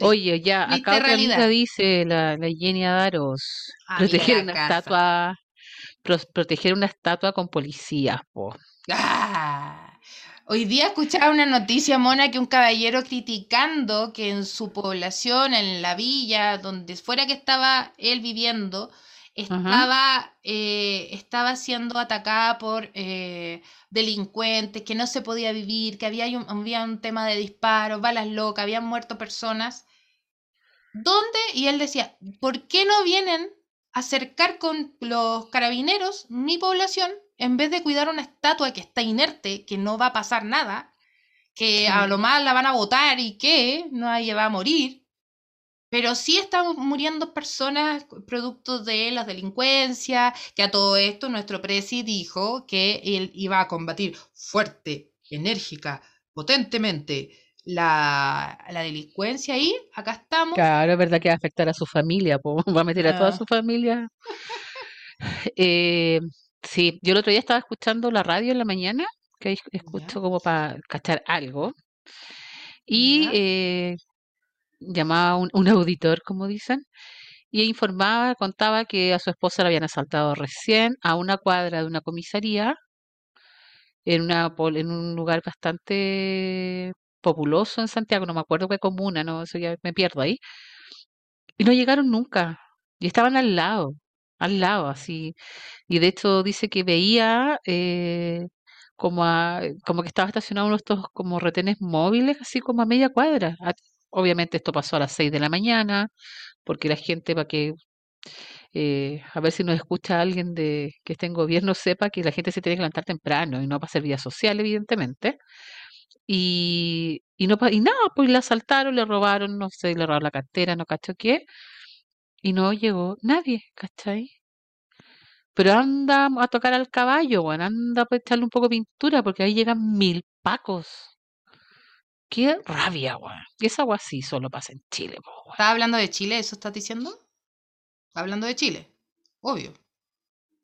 Oye, ya, Triste acá otra amiga dice la, la Jenny Adaros, proteger una casa. estatua, pro- proteger una estatua con policías, po. Ah. Hoy día escuchaba una noticia, Mona, que un caballero criticando que en su población, en la villa, donde fuera que estaba él viviendo, estaba, eh, estaba siendo atacada por eh, delincuentes, que no se podía vivir, que había un, había un tema de disparos, balas locas, habían muerto personas. ¿Dónde? Y él decía, ¿por qué no vienen a acercar con los carabineros mi población en vez de cuidar una estatua que está inerte, que no va a pasar nada, que a lo más la van a botar y que no va a morir? Pero sí están muriendo personas producto de la delincuencia, que a todo esto nuestro presi dijo que él iba a combatir fuerte, enérgica, potentemente la, la delincuencia y acá estamos. Claro, es verdad que va a afectar a su familia, po, [LAUGHS] va a meter a toda Ah. su familia. [LAUGHS] Eh, sí, yo el otro día estaba escuchando la radio en la mañana, que ahí escucho como para cachar algo, y Ya. eh, llamaba a un, un auditor, como dicen, y informaba, contaba que a su esposa la habían asaltado recién a una cuadra de una comisaría en una pol- en un lugar bastante populoso en Santiago, no me acuerdo qué comuna, no, eso ya me pierdo ahí, y no llegaron nunca, y estaban al lado, al lado, así, y de hecho dice que veía eh, como a- como que estaba estacionado uno de estos como retenes móviles, así como a media cuadra. A- Obviamente esto pasó a las 6 de la mañana, porque la gente, para que, eh, a ver si nos escucha alguien de que esté en gobierno, sepa que la gente se tiene que levantar temprano y no para hacer vida social, evidentemente. Y, y, no, y nada, pues la asaltaron, le robaron, no sé, le robaron la cartera, no cacho qué, y no llegó nadie, ¿cachai? Pero anda a tocar al caballo, weón, anda a echarle un poco de pintura, porque ahí llegan mil pacos. Qué rabia, weón. Esa agua sí solo pasa en Chile, weón. ¿Estás hablando de Chile? ¿Eso estás diciendo? Hablando de Chile, obvio.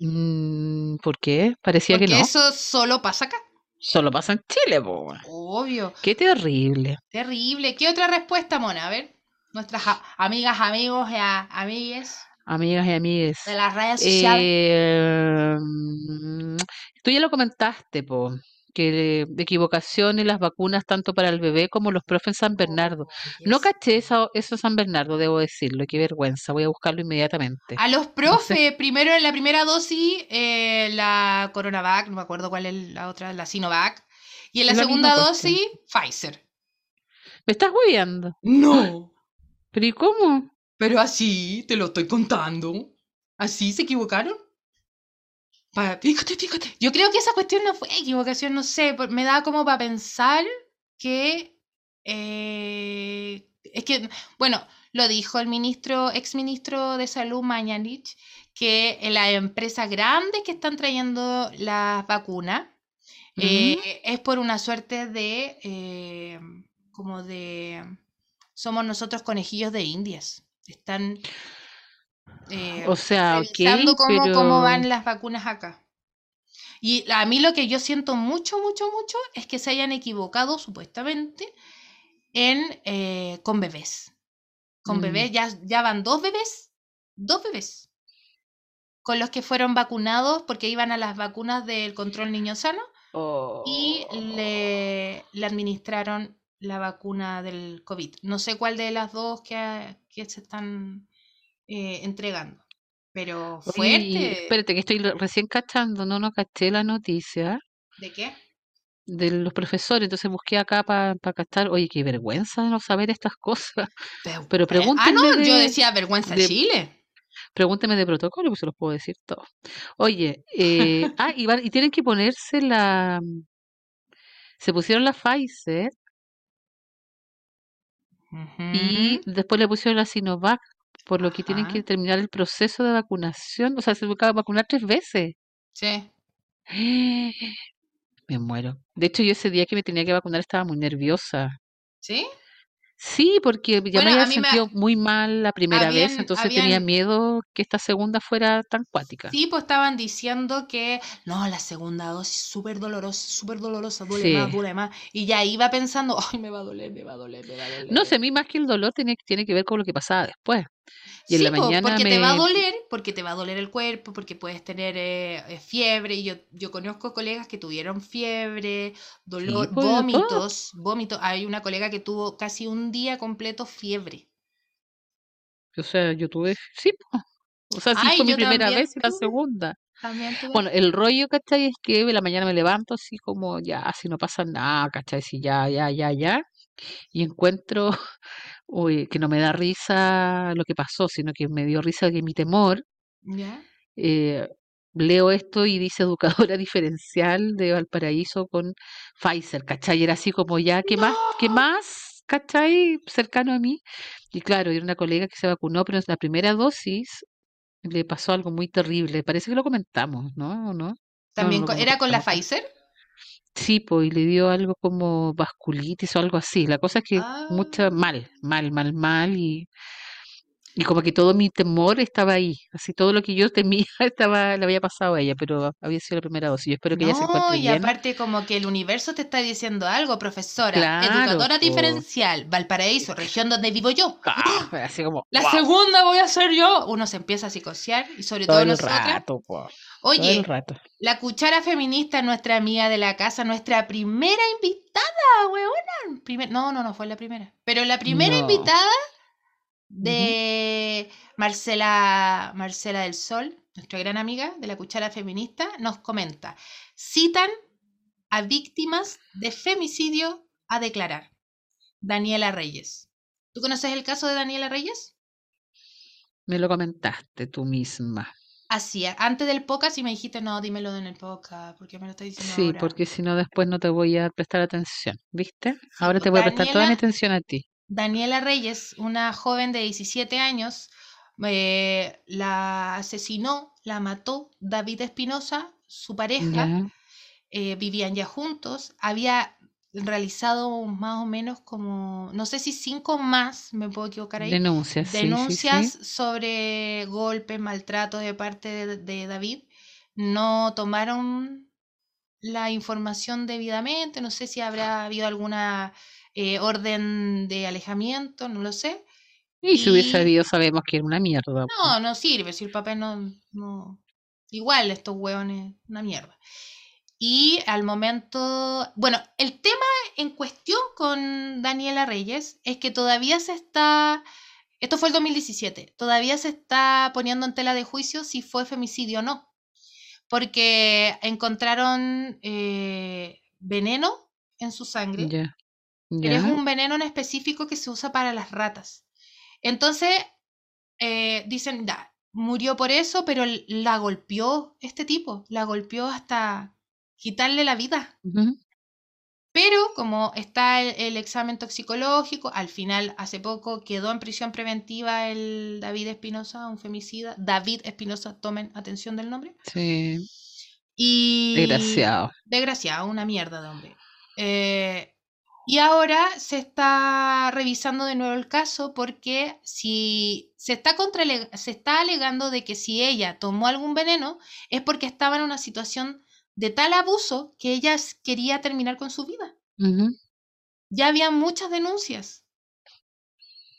Mm, ¿por qué? Parecía que no. eso solo pasa acá. Solo pasa en Chile, weón. Obvio. Qué terrible. Terrible. ¿Qué otra respuesta, Mona? A ver. Nuestras amigas, amigos y a- amigues Amigas y amigues. de las redes sociales. Eh, mm, tú ya lo comentaste, po, que de equivocación en las vacunas tanto para el bebé como los profes en San Bernardo. No Yes. caché eso, San Bernardo, debo decirlo, qué vergüenza, voy a buscarlo inmediatamente. A los profes, primero en la primera dosis, eh, la Coronavac, no me acuerdo cuál es la otra, la Sinovac. Y en la segunda dosis, Pfizer. ¿Me estás hueveando? No, [LAUGHS] ¿Pero y cómo? pero así te lo estoy contando. ¿Así se equivocaron? Fíjate, fíjate. Yo creo que esa cuestión no fue equivocación, no sé, me da como para pensar que... eh, es que, bueno, lo dijo el ministro, exministro de Salud, Mañalich, que las empresas grandes que están trayendo las vacunas eh, es por una suerte de, eh, como de, somos nosotros conejillos de indias. Están eh, O sea, cómo, pero... cómo van las vacunas acá. Y a mí lo que yo siento mucho, mucho, mucho es que se hayan equivocado supuestamente en con con bebés. Con Mm. bebés, ya, ya van dos bebés, dos bebés, con los que fueron vacunados porque iban a las vacunas del control niño sano y le, le administraron la vacuna del COVID. No sé cuál de las dos que, que se están eh, entregando, pero Oye, fuerte. espérate, que estoy recién cachando, no, no caché la noticia ¿De qué? de los profesores, entonces busqué acá para cachar, oye, qué vergüenza de no saber estas cosas. Pero ah, pregúntenme no, yo de- decía vergüenza de- Chile. Pregúnteme de protocolo, pues se los puedo decir todo. Oye, eh, [LAUGHS] ah, y, van- y tienen que ponerse la... Se pusieron la Pfizer y después le pusieron la Sinovac, por lo que tienen que terminar el proceso de vacunación. O sea, se buscaba vacunar tres veces. Sí. [GASPS] Me muero. De hecho, yo ese día que me tenía que vacunar estaba muy nerviosa. ¿Sí? Sí, porque ya Bueno, me había me- sentido muy mal la primera vez, habían- entonces tenía miedo que esta segunda fuera tan cuática. Sí, pues estaban diciendo que no, la segunda dosis súper dolorosa, súper dolorosa, duele Sí. más, duele más. Y ya iba pensando, ay, me va a doler, me va a doler, me va a doler. No sé, a mí más que el dolor tiene, tiene que ver con lo que pasaba después. Y en Sí, la po, mañana porque te va a doler, porque te va a doler el cuerpo, porque puedes tener eh, eh, fiebre. Y yo, yo conozco colegas que tuvieron fiebre, dolor, pues, vómitos, vómitos. Hay una colega que tuvo casi un día completo fiebre. O sea, yo tuve, sí, po. o sea, sí Ay, fue mi primera también vez y la segunda. También tuve. Bueno, el rollo, ¿cachai? Es que en la mañana me levanto así como ya, si no pasa nada, ¿cachai? Si ya, ya, ya, ya. Y encuentro, uy, que no me da risa lo que pasó, sino que me dio risa que mi temor, ¿Ya? eh, leo esto y dice educadora [LAUGHS] diferencial de Valparaíso con Pfizer, ¿cachai? Era así como ya, ¿qué más? ¿Qué más? ¿cachai? Cercano a mí. Y claro, era una colega que se vacunó, pero en la primera dosis le pasó algo muy terrible. Parece que lo comentamos, ¿no? ¿O no? No, no También era con la. Pfizer. Sí, y le dio algo como vasculitis o algo así. La cosa es que mucha Ah, mal, mal, mal, mal y, y como que todo mi temor estaba ahí. Así todo lo que yo temía [LAUGHS] estaba, le había pasado a ella, pero había sido la primera dosis. Yo espero que ella se no, encuentre y bien. aparte como que el universo te está diciendo algo, profesora, Claro, educadora po. diferencial, Valparaíso, región donde vivo yo. [LAUGHS] Ah, así como, La wow, segunda voy a ser yo. Uno se empieza a psicosear y sobre todo, todo el nosotras. rato, po, Oye, rato. la cuchara feminista, nuestra amiga de la casa, nuestra primera invitada, weona. Primer- no, no, no fue la primera. Pero la primera No. invitada de Marcela, Marcela del Sol, nuestra gran amiga de la cuchara feminista, nos comenta, citan a víctimas de femicidio a declarar. Daniela Reyes. ¿Tú conoces el caso de Daniela Reyes? Me lo comentaste tú misma. Así, antes del podcast y me dijiste, no, dímelo en el podcast, porque me lo estás diciendo Sí, ahora. porque si no después no te voy a prestar atención, ¿viste? Sí, Ahora pues, te voy a prestar toda mi atención a ti. Daniela Reyes, una joven de 17 años, eh, la asesinó, la mató David Espinosa, su pareja, eh, vivían ya juntos, había realizado más o menos como, no sé si cinco más, me puedo equivocar ahí, denuncias, sí, sí, denuncias sí. sobre golpes, maltratos de parte de, de David. No tomaron la información debidamente, no sé si habrá habido alguna eh, orden de alejamiento, no lo sé. Y si hubiese habido, sabemos que era una mierda. no, no sirve, si el papel no, no... Igual estos hueones, una mierda. Y al momento, bueno, el tema en cuestión con Daniela Reyes es que todavía se está, esto fue el 2017, todavía se está poniendo en tela de juicio si fue femicidio o no, porque encontraron eh, veneno en su sangre, es un veneno en específico que se usa para las ratas. Entonces, eh, dicen, "Da, murió por eso, pero la golpeó este tipo, la golpeó hasta quitarle la vida. Pero como está el, el examen toxicológico, al final, hace poco, quedó en prisión preventiva el David Espinosa, un femicida. David Espinosa, tomen atención del nombre. Sí, Y... desgraciado. Desgraciado, una mierda de hombre. Eh, y ahora se está revisando de nuevo el caso porque si se está, contra, se está alegando de que si ella tomó algún veneno es porque estaba en una situación de tal abuso que ella quería terminar con su vida. Ya había muchas denuncias.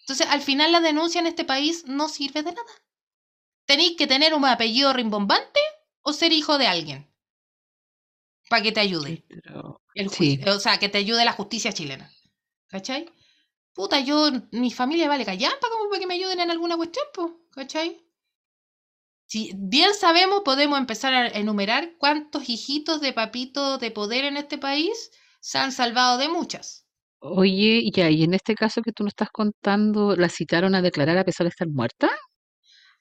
Entonces, al final la denuncia en este país no sirve de nada. Tenéis que tener un apellido rimbombante o ser hijo de alguien para que te ayude. Pero, El sí, juicio, o sea, que te ayude la justicia chilena. ¿Cachai? Puta, yo, mi familia vale callampa como para que me ayuden en alguna cuestión, po, ¿cachai? Si bien sabemos, podemos empezar a enumerar cuántos hijitos de papito de poder en este país se han salvado de muchas. Oye, ya, y en este caso que tú nos estás contando, ¿la citaron a declarar a pesar de estar muerta?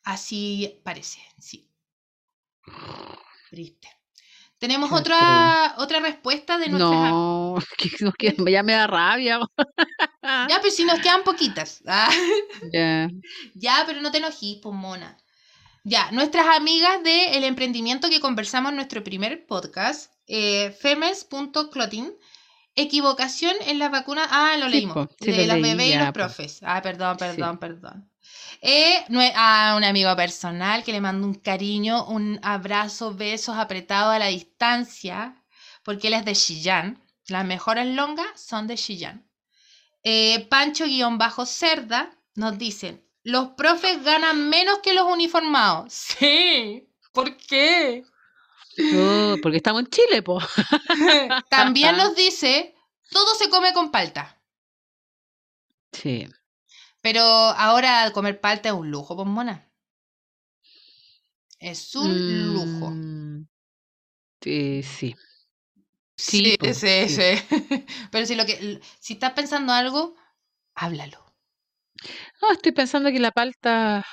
Así parece, sí. [SIGHS] Triste. Tenemos Qué otra, otra respuesta de nuestras... No, [LAUGHS] que, [LAUGHS] ya me da rabia. Ya, pero si nos quedan poquitas. Ah. [LAUGHS] Ya, Ya, pero no te enojes, pues mona. Ya, nuestras amigas del emprendimiento que conversamos en nuestro primer podcast, eh, femes.clothing, equivocación en las vacunas. Ah, lo sí, leímos. po, sí de lo las leí bebés y los po. profes. Ah, perdón, Sí. perdón, perdón. Eh, a un amigo personal que le mando un cariño, un abrazo, besos apretados a la distancia, porque él es de Chillán. Las mejores longas son de Chillán. Eh, Pancho-Cerda nos dicen, los profes ganan menos que los uniformados. Sí, ¿por qué? Oh, porque estamos en Chile, po. [LAUGHS] También nos dice, todo se come con palta. Sí, Pero ahora comer palta es un lujo, pues mona. Es un lujo. Mm, sí, sí. Sí, Sí, po, sí, sí. sí. [LAUGHS] Pero si lo que si estás pensando algo, háblalo. No, estoy pensando que la palta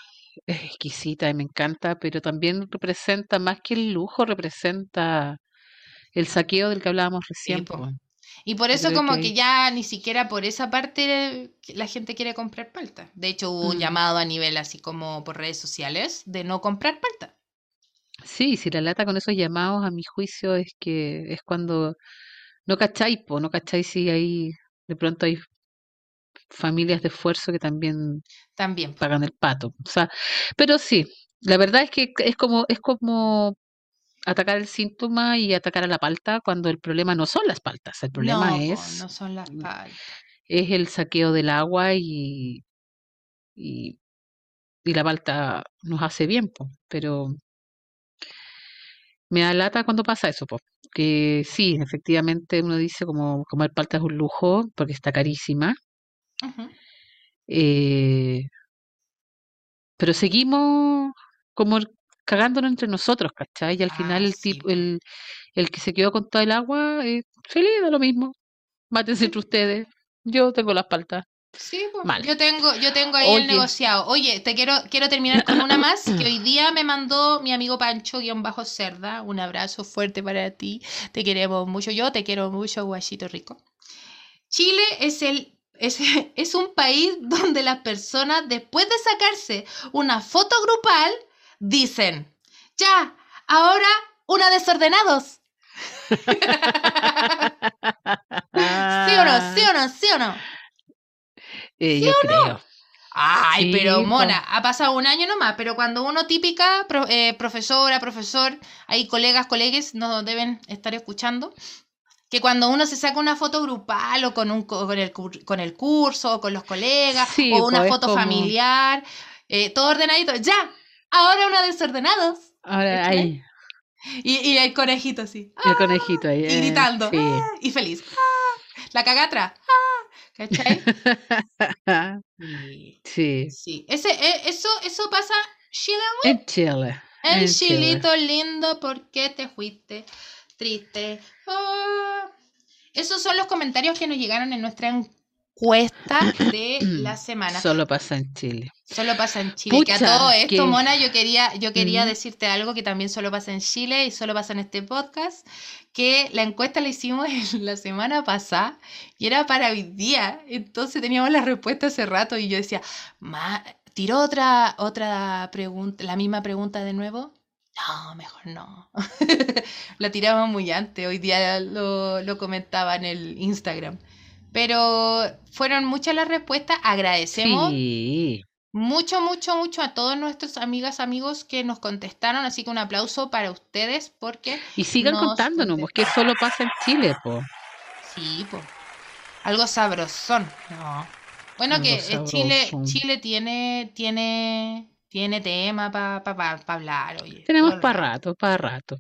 es exquisita y me encanta, pero también representa más que el lujo, representa el saqueo del que hablábamos Sí, recién, po. po. Y por eso como que que ahí- ya ni siquiera por esa parte la gente quiere comprar palta. De hecho, hubo un Mm. llamado a nivel así como por redes sociales de no comprar palta. Sí, si la lata con esos llamados, a mi juicio, es que es cuando no cacháis, po, no cacháis si hay, de pronto hay familias de esfuerzo que también pagan el pato. O sea, pero sí, la verdad es que es como, es como atacar el síntoma y atacar a la palta cuando el problema no son las paltas, el problema No, es, no son las mm, paltas. es el saqueo del agua y, y, y la palta nos hace bien, po, pero me da lata cuando pasa eso, po, que sí, efectivamente uno dice como comer palta es un lujo porque está carísima, Ujú. eh, pero seguimos como el- cagándonos entre nosotros, ¿cachai? Y al final Ah, el sí, tipo, po. el, el que se quedó con todo el agua, eh, feliz, da lo mismo. Mátense Sí, [LAUGHS] entre ustedes. Yo tengo las paltas. sí, po. Mal. Yo tengo, yo tengo ahí el Oye, negociado. Oye, te quiero, quiero terminar con una [COUGHS] más que hoy día me mandó mi amigo Pancho guion bajo cerda. Un abrazo fuerte para ti. Te queremos mucho. Yo te quiero mucho, guachito rico. Chile es el es, [LAUGHS] es un país [LAUGHS] donde las personas después de sacarse una foto grupal dicen, ya, ahora una desordenados. [LAUGHS] ¿Sí o no? ¿Sí o no? ¿Sí o no? eh, yo creo. Ay, pero Sí, po. mona, ha pasado un año nomás, pero cuando uno típica, pro- eh, profesora, profesor, hay colegas, colegues, nos deben estar escuchando, que cuando uno se saca una foto grupal o con, un, co- con, el, con el curso o con los colegas Sí, o una po, es foto como- familiar, eh, todo ordenadito, ya, ahora una desordenados. Ahora, ahí, Y, y el conejito así, ¡ah! el conejito ahí. y eh, gritando, sí. ¡ah! y feliz, ¡ah! la cagatra, ¡ah! ¿cachai? [LAUGHS] Y- sí, Sí, ese, e- eso, eso pasa, Chile, en Chile. en Chile. chilito lindo, ¿por qué te fuiste? Triste. Ah. Esos son los comentarios que nos llegaron en nuestra encuesta de la [CLEARS THROAT] semana. Solo pasa en Chile. Solo pasa en Chile. que a todo esto, que- Mona, yo quería, yo quería decirte algo que también solo pasa en Chile y solo pasa en este podcast, que la encuesta la hicimos [LAUGHS] en la semana pasada y era para hoy día. Entonces teníamos la respuesta hace rato y yo decía, "Ma, ¿tiró otra, otra pregunta, la misma pregunta de nuevo? No, mejor no. [LAUGHS] la tiramos muy antes, hoy día lo, lo comentaba en el Instagram. Pero fueron muchas las respuestas, agradecemos Sí. mucho, mucho, mucho a todos nuestros amigas, amigos que nos contestaron, así que un aplauso para ustedes porque Y sigan Nos contándonos, pues que solo pasa en Chile, po. sí, po, algo sabrosón. No. Bueno, Algo que eh, Chile. Chile tiene, tiene, tiene tema para pa, pa- pa hablar, oye. Tenemos para rato, para rato.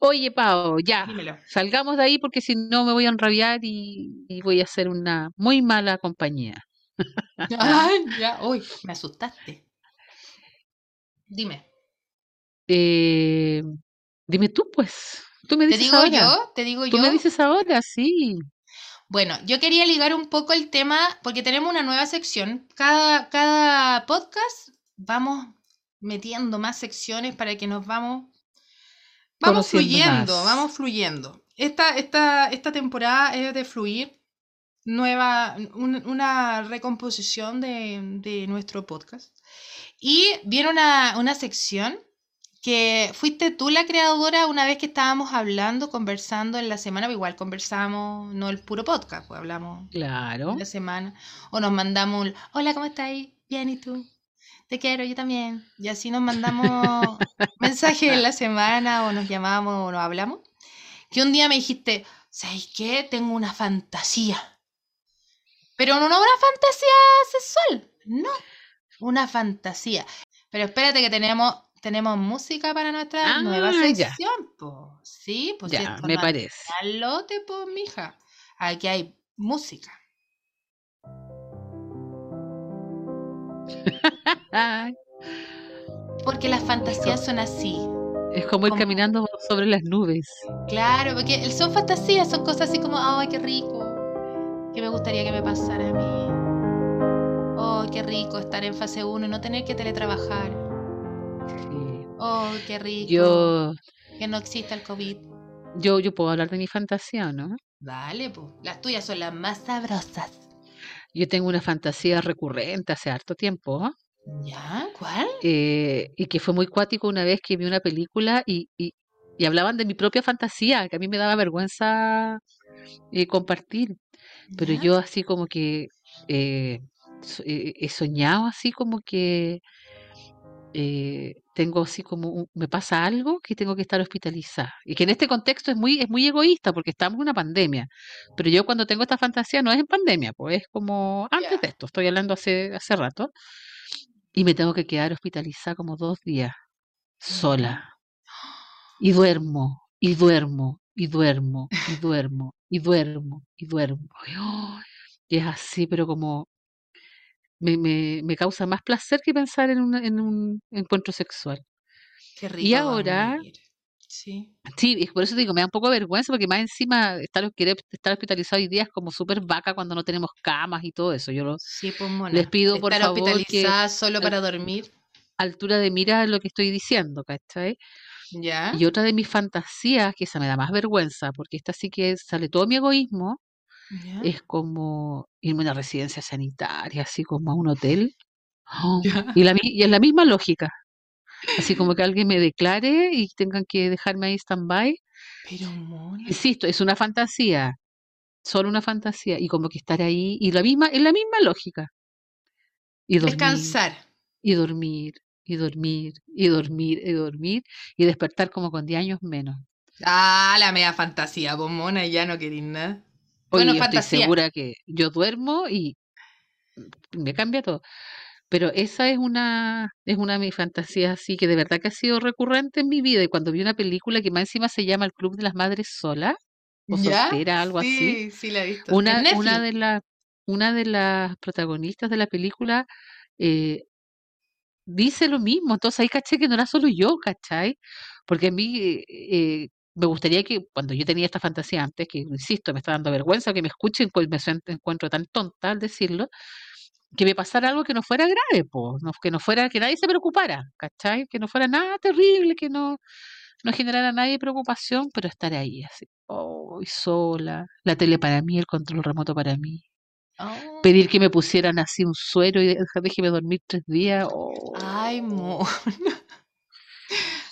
Oye, Pao, ya, Dímelo. salgamos de ahí porque si no me voy a enrabiar y, y voy a ser una muy mala compañía. [LAUGHS] Ay, ya, uy, me asustaste. Dime, Eh, dime tú, pues. Tú me ¿te dices digo ahora. yo? ¿Te digo Tú yo? me dices ahora, sí. Bueno, yo quería ligar un poco el tema porque tenemos una nueva sección. Cada, cada podcast vamos metiendo más secciones para que nos vamos, vamos fluyendo, más. vamos fluyendo. Esta, esta, esta temporada es de fluir, nueva, un- una recomposición de, de nuestro podcast. Y viene una, una sección que fuiste tú la creadora una vez que estábamos hablando, conversando en la semana, pero igual conversamos, no el puro podcast, pues hablamos Claro. en la semana, o nos mandamos un, hola, ¿cómo estás? Bien, ¿y tú? Te quiero, yo también. Y así nos mandamos mensajes en la semana, o nos llamamos, o nos hablamos. Que un día me dijiste, ¿sabes qué? Tengo una fantasía. Pero no una fantasía sexual, no, una fantasía. Pero espérate que tenemos, tenemos música para nuestra Ah, nueva sección, po. Sí, pues ya, me parece. al lote, pues, mija. Aquí hay música. Porque las fantasías son así. es como ir Como- caminando sobre las nubes. Claro, porque son fantasías, son cosas así como, ay, qué rico. Que me gustaría que me pasara a mí. Oh, qué rico estar en fase 1 y no tener que teletrabajar. Sí. Oh, qué rico. Yo, Que no exista el COVID. yo, yo puedo hablar de mi fantasía, ¿no? Dale, pues. Las tuyas son las más sabrosas. Yo tengo una fantasía recurrente hace harto tiempo. ¿Ya? ¿Cuál? eh, y que fue muy cuático una vez que vi una película y, y, y hablaban de mi propia fantasía, que a mí me daba vergüenza eh, compartir, pero ¿Ya? yo así como que eh, he soñado así como que tengo así como un- me pasa algo que tengo que estar hospitalizada. Y que en este contexto es muy es muy egoísta porque estamos en una pandemia, pero yo cuando tengo esta fantasía no es en pandemia, pues es como antes de esto, estoy hablando hace hace rato y me tengo que quedar hospitalizada como dos días sola. Y duermo y duermo y duermo y duermo y duermo y duermo. ¡ay! y es así, pero como me, me, me causa más placer que pensar en, una- en un encuentro sexual. Qué Y rico ahora, dormir. Sí. sí, y por eso digo, me da un poco de vergüenza porque más encima estar, estar hospitalizado hoy día es como súper vaca cuando no tenemos camas y todo eso. Yo lo- Sí, pues les pido por Estar favor que hospitalizada solo al- para dormir. altura de mira lo que estoy diciendo, ¿cachai? ¿Ya? Y otra de mis fantasías, que esa me da más vergüenza, porque esta sí que sale todo mi egoísmo, ¿Ya? es como irme a una residencia sanitaria, así como a un hotel. ¡Oh! [LAUGHS] ¿Ya? Y, la, y es la misma lógica. Así como que alguien me declare y tengan que dejarme ahí stand-by. Pero mona. Insisto, es una fantasía, solo una fantasía. Y como que estar ahí, y la misma, es la misma lógica. Y dormir, Descansar. y dormir, y dormir, y dormir, y dormir, y despertar como con 10 años menos. Ah, la media fantasía, pues mona, ya no querís nada. Oye, Bueno, estoy fantasía. segura que yo duermo y me cambia todo. Pero esa es una, es una de mis fantasías así que de verdad que ha sido recurrente en mi vida. Y cuando vi una película que más encima se llama El Club de las Madres Solas o ¿Ya? Soltera, algo así, Sí, sí la he visto. Una, de las, una de las protagonistas de la película eh, dice lo mismo. Entonces ahí caché que no era solo yo, ¿cachai? Porque a mí eh, me gustaría que cuando yo tenía esta fantasía antes, que insisto, me está dando vergüenza que me escuchen, pues me encuentro tan tonta al decirlo, que me pasara algo que no fuera grave, po, no- que no fuera, que nadie se preocupara, ¿cachai? Que no fuera nada terrible, que no, no generara a nadie preocupación, pero estar ahí así, oh, sola, la tele para mí, el control remoto para mí, Oh. pedir que me pusieran así un suero y déjeme dormir tres días, oh, Ay, mona. [LAUGHS]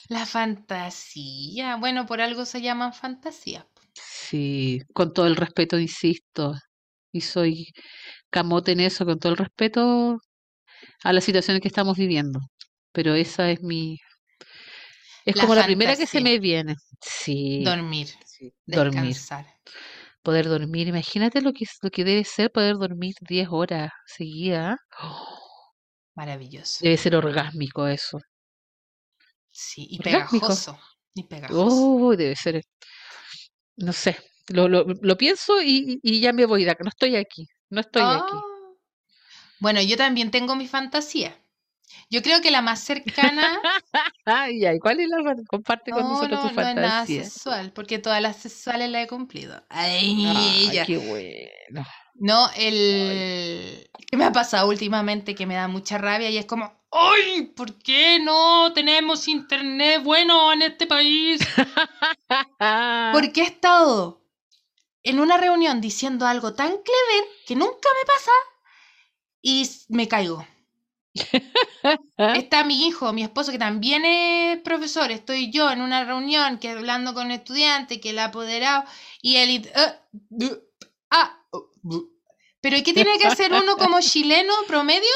La fantasía. Bueno, por algo se llaman fantasías. sí, con todo el respeto, insisto, y soy camote en eso, con todo el respeto a las situaciones que estamos viviendo, pero esa es mi, es La como la primera que se fantasía. me viene, sí. Dormir. Sí, dormir, Descansar. poder dormir. Imagínate lo que es, lo que debe ser poder dormir 10 horas seguidas. ¡Oh! Maravilloso. Debe ser orgásmico eso. Sí, y pegajoso. Y pegajoso. Oh, debe ser, no sé. Lo, lo, lo pienso y, y ya me voy de acá. No estoy aquí. No estoy aquí. Ah. Bueno, yo también tengo mi fantasía. Yo creo que la más cercana. [LAUGHS] Ay, ay, ¿cuál es la Comparte con No, nosotros no, tu no es nada fantasía. sexual, porque todas las sexuales las he cumplido. Ay, Ay, qué bueno. No, el que me ha pasado últimamente que me da mucha rabia y es como, ¡ay! ¿Por qué no tenemos internet bueno en este país? [LAUGHS] Porque he estado en una reunión diciendo algo tan clever que nunca me pasa y me caigo. Está mi hijo, mi esposo, que también es profesor. Estoy yo en una reunión que hablando con estudiantes, que el apoderado y él. ah, du- ah, oh, bu. Pero ¿qué tiene que hacer uno como [LAUGHS] chileno promedio?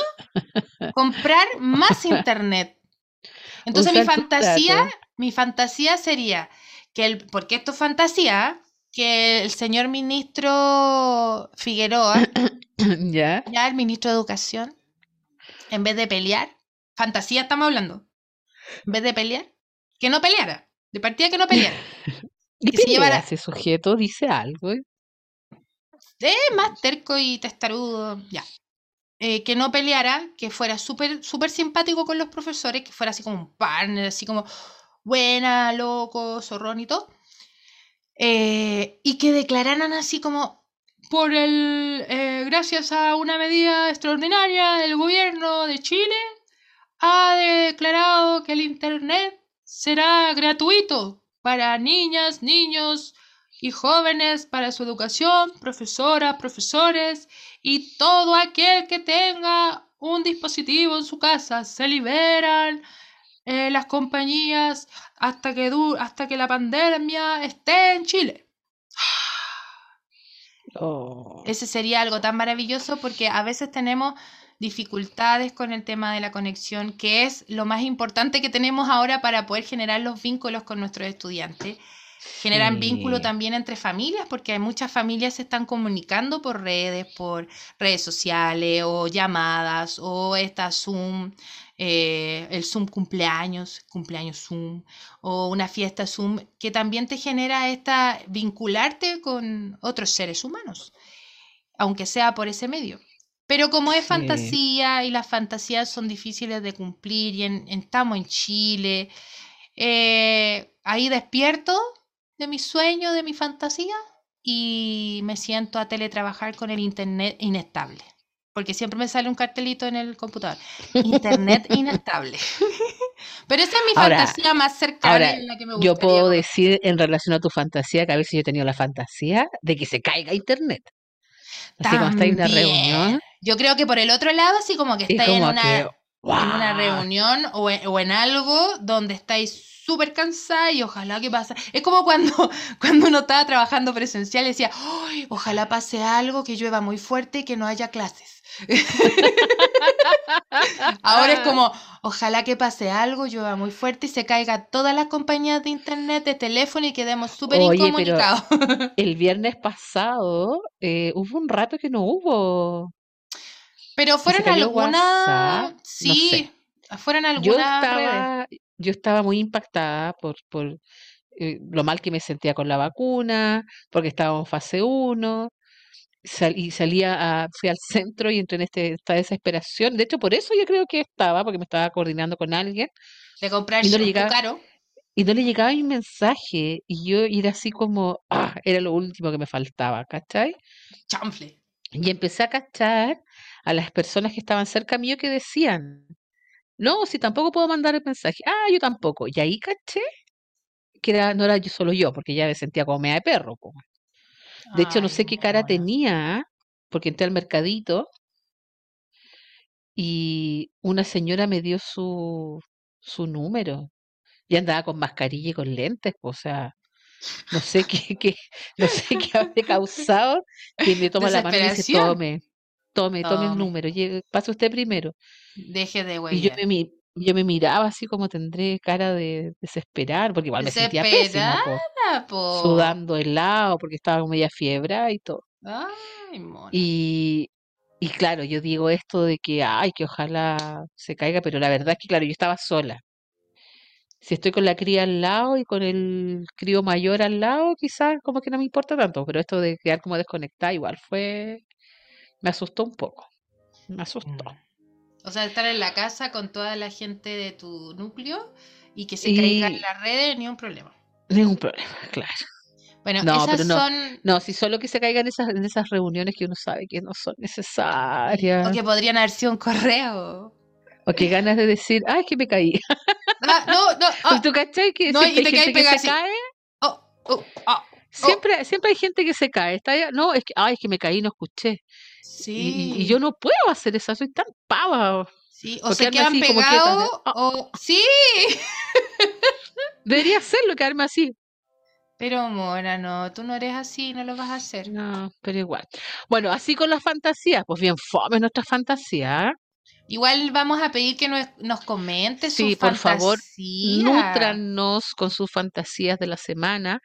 Comprar más internet. Entonces mi Usar fantasía, mi fantasía sería que el, porque esto es fantasía, que el señor ministro Figueroa, [COUGHS] ¿Ya? ya el ministro de Educación, en vez de pelear, fantasía estamos hablando, en vez de pelear, que no peleara, de partida que no peleara. [LAUGHS] ¿Y Que se llevara- ese sujeto? ¿Dice algo? Es más terco y testarudo, ya. Eh, que no peleara, que fuera súper súper simpático con los profesores, que fuera así como un partner, así como buena, loco, zorrón y todo. Eh, y que declararan así como por el eh, gracias a una medida extraordinaria del gobierno de Chile ha declarado que el internet será gratuito para niñas, niños y jóvenes para su educación, profesoras, profesores y todo aquel que tenga un dispositivo en su casa. Se liberan eh, las compañías hasta que, hasta que la pandemia esté en Chile. Oh. Ese sería algo tan maravilloso porque a veces tenemos dificultades con el tema de la conexión, que es lo más importante que tenemos ahora para poder generar los vínculos con nuestros estudiantes. Generan vínculo también entre familias, porque hay muchas familias se están comunicando por redes, por redes sociales o llamadas o esta Zoom, eh, el Zoom cumpleaños, cumpleaños Zoom o una fiesta Zoom, que también te genera esta vincularte con otros seres humanos, aunque sea por ese medio. Pero como es fantasía y las fantasías son difíciles de cumplir y estamos en Chile, eh, ahí despierto de mi sueño, de mi fantasía y me siento a teletrabajar con el internet inestable. Porque siempre me sale un cartelito en el computador. Internet [LAUGHS] inestable. [LAUGHS] Pero esa es mi fantasía más cercana en la que me gustaría. Yo puedo decir en relación a tu fantasía que a veces yo he tenido la fantasía de que se caiga internet. Así como está en una reunión yo creo que por el otro lado, así como que estáis en, una, en una reunión o en, algo donde estáis súper cansada y ojalá que pase. Es como cuando, [LAUGHS] cuando uno estaba trabajando presencial y decía, ojalá pase algo, que llueva muy fuerte y que no haya clases. [LAUGHS] Ahora es como, ojalá que pase algo, llueva muy fuerte y se caiga todas las compañías de internet, de teléfono y quedemos súper incomunicados. [LAUGHS] el viernes pasado eh, hubo un rato que no hubo. Pero fueron algunas. Sí, fueron algunas. Yo estaba, yo estaba muy impactada por, por eh, lo mal que me sentía con la vacuna, porque estaba en fase 1. y salía a, fui al [LAUGHS] centro y entré en este, esta desesperación. De hecho, por eso yo creo que estaba, porque me estaba coordinando con alguien. De comprar y no le llegaba, caro. Y no le llegaba mi mensaje. Y yo era así como, ah, era lo último que me faltaba, ¿cachai? Chanfle. Y empecé a cachar a las personas que estaban cerca mío que decían, no, si tampoco puedo mandar el mensaje, ah, yo tampoco. Y ahí caché que era, no era yo solo yo, porque ya me sentía como media de perro. De hecho, no sé qué cara tenía, porque entré al mercadito y una señora me dio su, su número y andaba con mascarilla y con lentes, o sea, no sé qué, qué [LAUGHS] no sé qué habré [LAUGHS] causado que me toma la mano y dice, tome, tome, tome el número, pase usted primero. Deje de Y yo me, yo me miraba así como tendré cara de desesperar, porque igual me sentía pésimo, sudando helado, porque estaba con media fiebre y todo. Ay, Y, y claro, yo digo esto de que, ay, que ojalá se caiga, pero la verdad es que, claro, yo estaba sola. Si estoy con la cría al lado y con el crío mayor al lado, quizás como que no me importa tanto, pero esto de quedar como desconectada igual fue, me asustó un poco, me asustó. Mm. O sea, estar en la casa con toda la gente de tu núcleo y que se caiga en las redes, ni un problema. Ningún problema, [LAUGHS] claro. Bueno, no, esas no, son... no, si solo que se caigan esas, en esas reuniones que uno sabe que no son necesarias. O que podrían haber sido un correo. O que ganas de decir, ay, es que me caí. [LAUGHS] Ah, no, no. [LAUGHS] Ah, ¿Tú cachai que no, y te hay que se cae? Oh, oh, ah, oh. Siempre, siempre hay gente que se cae. Está no, es que, ay, es que me caí y no escuché. Sí. Y, yo no puedo hacer eso, soy tan pava. Sí, o se quedan pegados, o... Sí. [LAUGHS] Debería hacerlo, quedarme así. Pero Mora, no, tú no eres así, no lo vas a hacer. No, pero igual. Bueno, así con las fantasías, pues bien fome nuestra fantasía. Igual vamos a pedir que nos, nos comente sí, por favor, nutranos con sus fantasías de la semana,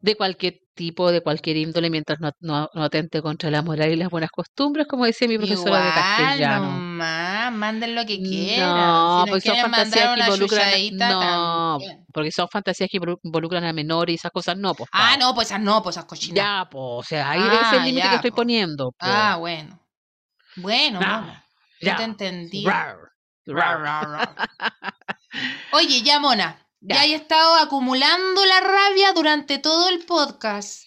de cualquier tipo, de cualquier índole, mientras no, no, atente contra la moral y las buenas costumbres, como decía mi profesora de castellano. No, manden lo que quieran. No, porque son fantasías que involucran. No, porque son fantasías que involucran a menores y esas cosas no, pues. Ah, no, pues esas no, pues esas cochinas. Ya, pues, o sea, ahí es el ah, límite que estoy poniendo. Ah, bueno. Bueno, vamos. Ya te entendí. Oye, ya, Mona. Ya. he estado acumulando la rabia durante todo el podcast.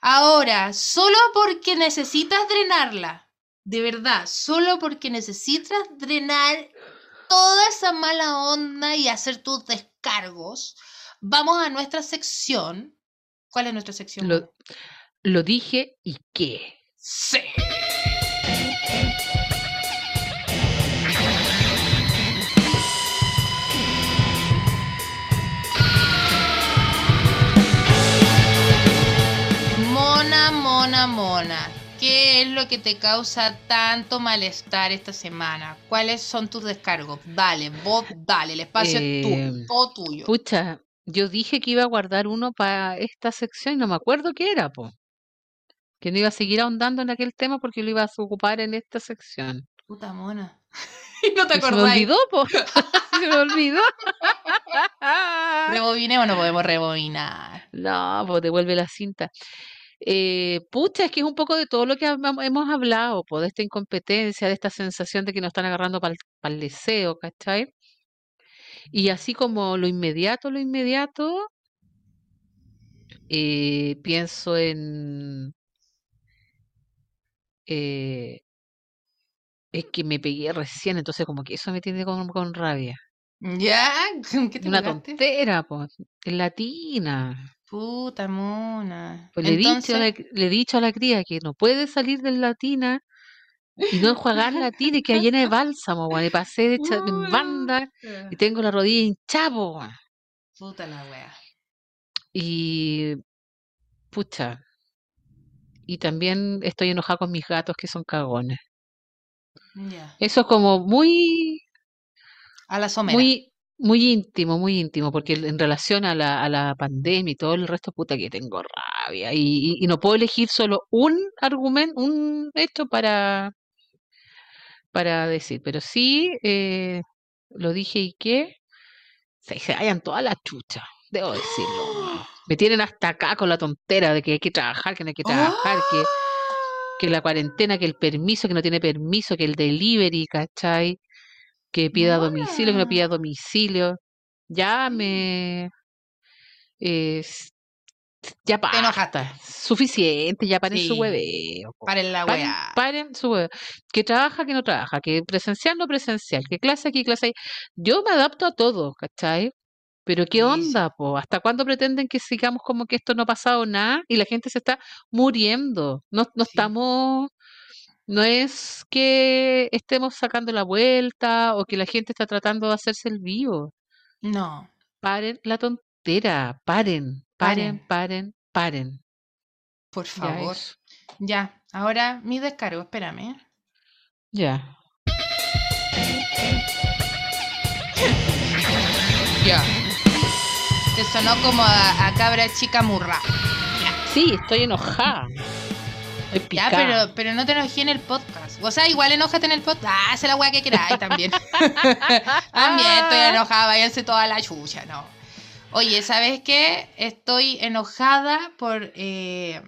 Ahora, solo porque necesitas drenarla, de verdad, solo porque necesitas drenar toda esa mala onda y hacer tus descargos, vamos a nuestra sección ¿Cuál es nuestra sección? Lo, lo dije y qué. Sí. Mona, mona. ¿Qué es lo que te causa tanto malestar esta semana? ¿Cuáles son tus descargos? Dale, vos dale, el espacio es Eh, tuyo, todo tuyo. Pucha, yo dije que iba a guardar uno para esta sección y no me acuerdo qué era, po. Que no iba a seguir ahondando en aquel tema porque lo iba a ocupar en esta sección. Puta mona. [LAUGHS] y no te Y se me olvidó, po. [LAUGHS] se me olvidó. Rebobinemos, no podemos rebobinar. No, pues devuelve la cinta. Eh, pucha, es que es un poco de todo lo que hemos hablado, de esta incompetencia, de esta sensación de que nos están agarrando para el deseo, ¿cachai? Y así como lo inmediato, lo inmediato, eh, pienso en... eh, es que me pegué recién, entonces como que eso me tiene con, con rabia. ¿Ya? [LAUGHS] ¿Con ¿Qué te Una pegaste? tontera, pues, es latina. Puta mona. Pues le he, dicho la, le he dicho a la cría que no puede salir del latina y no enjuagar latina y queda llena de [LAUGHS] bálsamo, weón. Y pasé hecha en banda y tengo la rodilla hinchada, weón. Puta la wea. Y pucha. Y también estoy enojada con mis gatos que son cagones. Eso es como muy, A la somera. muy, muy íntimo, muy íntimo, porque en relación a la, a la pandemia y todo el resto, puta que tengo rabia. Y, y- y no puedo elegir solo un argumento, un hecho para, para decir, pero sí eh, lo dije y que se, se vayan todas las chuchas, debo decirlo. [GASPS] Me tienen hasta acá con la tontera de que hay que trabajar, que no hay que trabajar, que, que la cuarentena, que el permiso, que no tiene permiso, que el delivery, ¿cachai? Que pida domicilio, que no pida Mona. domicilio. Ya me... eh, ya Te enojaste. basta, suficiente, ya paren su Sí. hueveo. po. Paren la Paren, wea. paren su hueveo. Que trabaja, que no trabaja, que presencial, no presencial, que clase aquí, clase ahí. Yo me adapto a todo, ¿cachai? Pero ¿qué Sí, sí. onda, po? ¿Hasta cuándo pretenden que sigamos como que esto no ha pasado nada y la gente se está muriendo? No, no estamos, no es que estemos sacando la vuelta o que la gente está tratando de hacerse el vivo. No. Paren la tontera, paren, paren, Paren. paren, paren. Por favor. Ya. Ahora mi descargo. Espérame. Ya. Ya. Te sonó como a, a cabra chica murra. Sí, estoy enojada. Ya, pero, pero no te enojé en el podcast. O sea, igual enójate en el podcast. Ah, es la weá que queráis también. [LAUGHS] también estoy enojada, váyanse toda la chucha, no. Oye, ¿sabes qué? Estoy enojada por eh,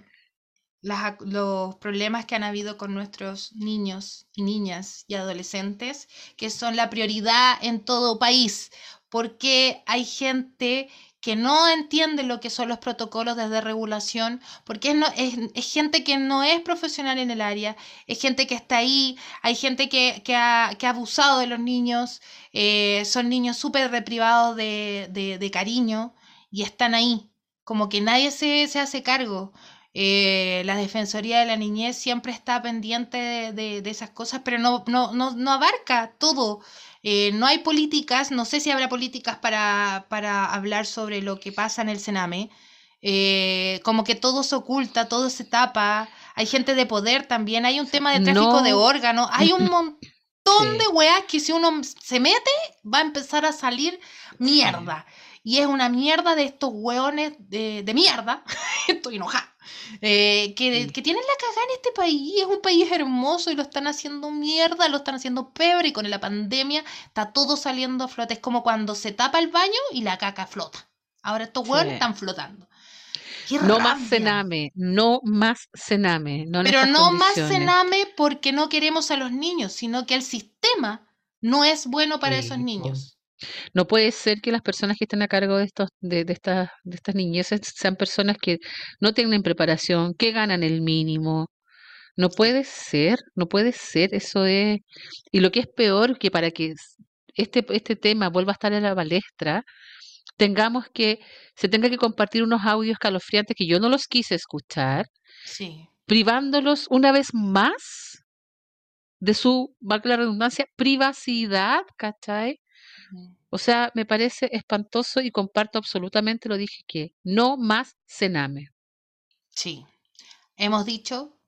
las los problemas que han habido con nuestros niños y niñas y adolescentes, que son la prioridad en todo país, porque hay gente que no entiende lo que son los protocolos desde regulación, porque es, no, es, es gente que no es profesional en el área, es gente que está ahí, hay gente que, que ha, que ha abusado de los niños, eh, son niños súper reprivados de, de, de cariño y están ahí, como que nadie se, se hace cargo. Eh, la Defensoría de la Niñez siempre está pendiente de, de- de esas cosas, pero no, no, no, no abarca todo. Eh, no hay políticas, no sé si habrá políticas para, para hablar sobre lo que pasa en el Sename. Eh, como que todo se oculta, todo se tapa. Hay gente de poder también, hay un tema de tráfico de No. órganos, hay un [LAUGHS] montón Sí. de weas que si uno se mete va a empezar a salir mierda. Y es una mierda de estos hueones de, de mierda. [LAUGHS] Estoy enojada. eh, que, que tienen la cagada en este país. Es un país hermoso y lo están haciendo mierda, lo están haciendo pebre. Y con la pandemia está todo saliendo a flote. Es como cuando se tapa el baño y la caca flota. Ahora estos Sí. hueones están flotando. ¡Qué No más cename, no más cename. No Pero no más cename porque no queremos a los niños, sino que el sistema no es bueno para Sí, esos niños. No puede ser que las personas que estén a cargo de estos, de, de estas, de estas niñeces sean personas que no tienen preparación, que ganan el mínimo. No puede ser, no puede ser, eso es. Y lo que es peor, que para que este, este tema vuelva a estar en la palestra, tengamos que, se tenga que compartir unos audios calofriantes que yo no los quise escuchar, Sí. privándolos una vez más de su, valga la redundancia, privacidad, ¿cachai? O sea, me parece espantoso y comparto absolutamente lo dije que no más cename. Sí. Hemos dicho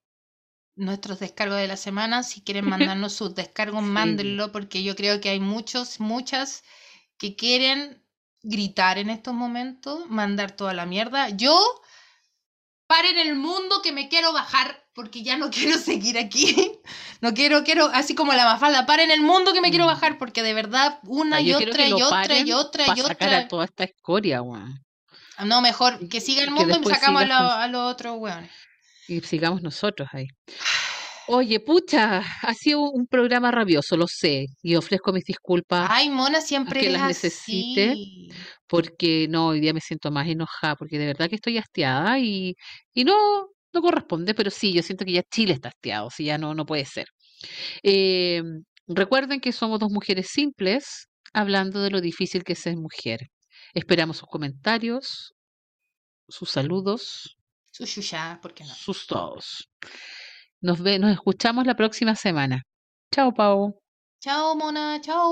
nuestros descargos de la semana. Si quieren [LAUGHS] mandarnos sus descargos, Sí. mándenlo, porque yo creo que hay muchos, muchas que quieren gritar en estos momentos, mandar toda la mierda. Yo, paren el mundo que me quiero bajar, porque ya no [LAUGHS] quiero seguir aquí. No quiero, quiero, así como la mafalda, paren el mundo que me quiero Mm. bajar, porque de verdad, una Ah, y yo quiero otra que y otra y otra y sacar a otra. toda esta escoria, weón. No, mejor que siga el Que mundo y sacamos a, con- lo- a los otros weones. y sigamos nosotros ahí. Oye, pucha, ha sido un programa rabioso, lo sé, y ofrezco mis disculpas Ay, Mona, siempre que eres las necesite. así. porque no, hoy día me siento más enojada, porque de verdad que estoy hastiada y, y no, no corresponde, pero sí, yo siento que ya Chile está hastiado, si ya no, no puede ser. Eh, recuerden que somos dos mujeres simples hablando de lo difícil que es ser mujer. Esperamos sus comentarios, sus saludos, Su chucha, ¿por qué no? sus todos. Nos ve, nos escuchamos la próxima semana. Chao, Pau. Chao, Mona, chao.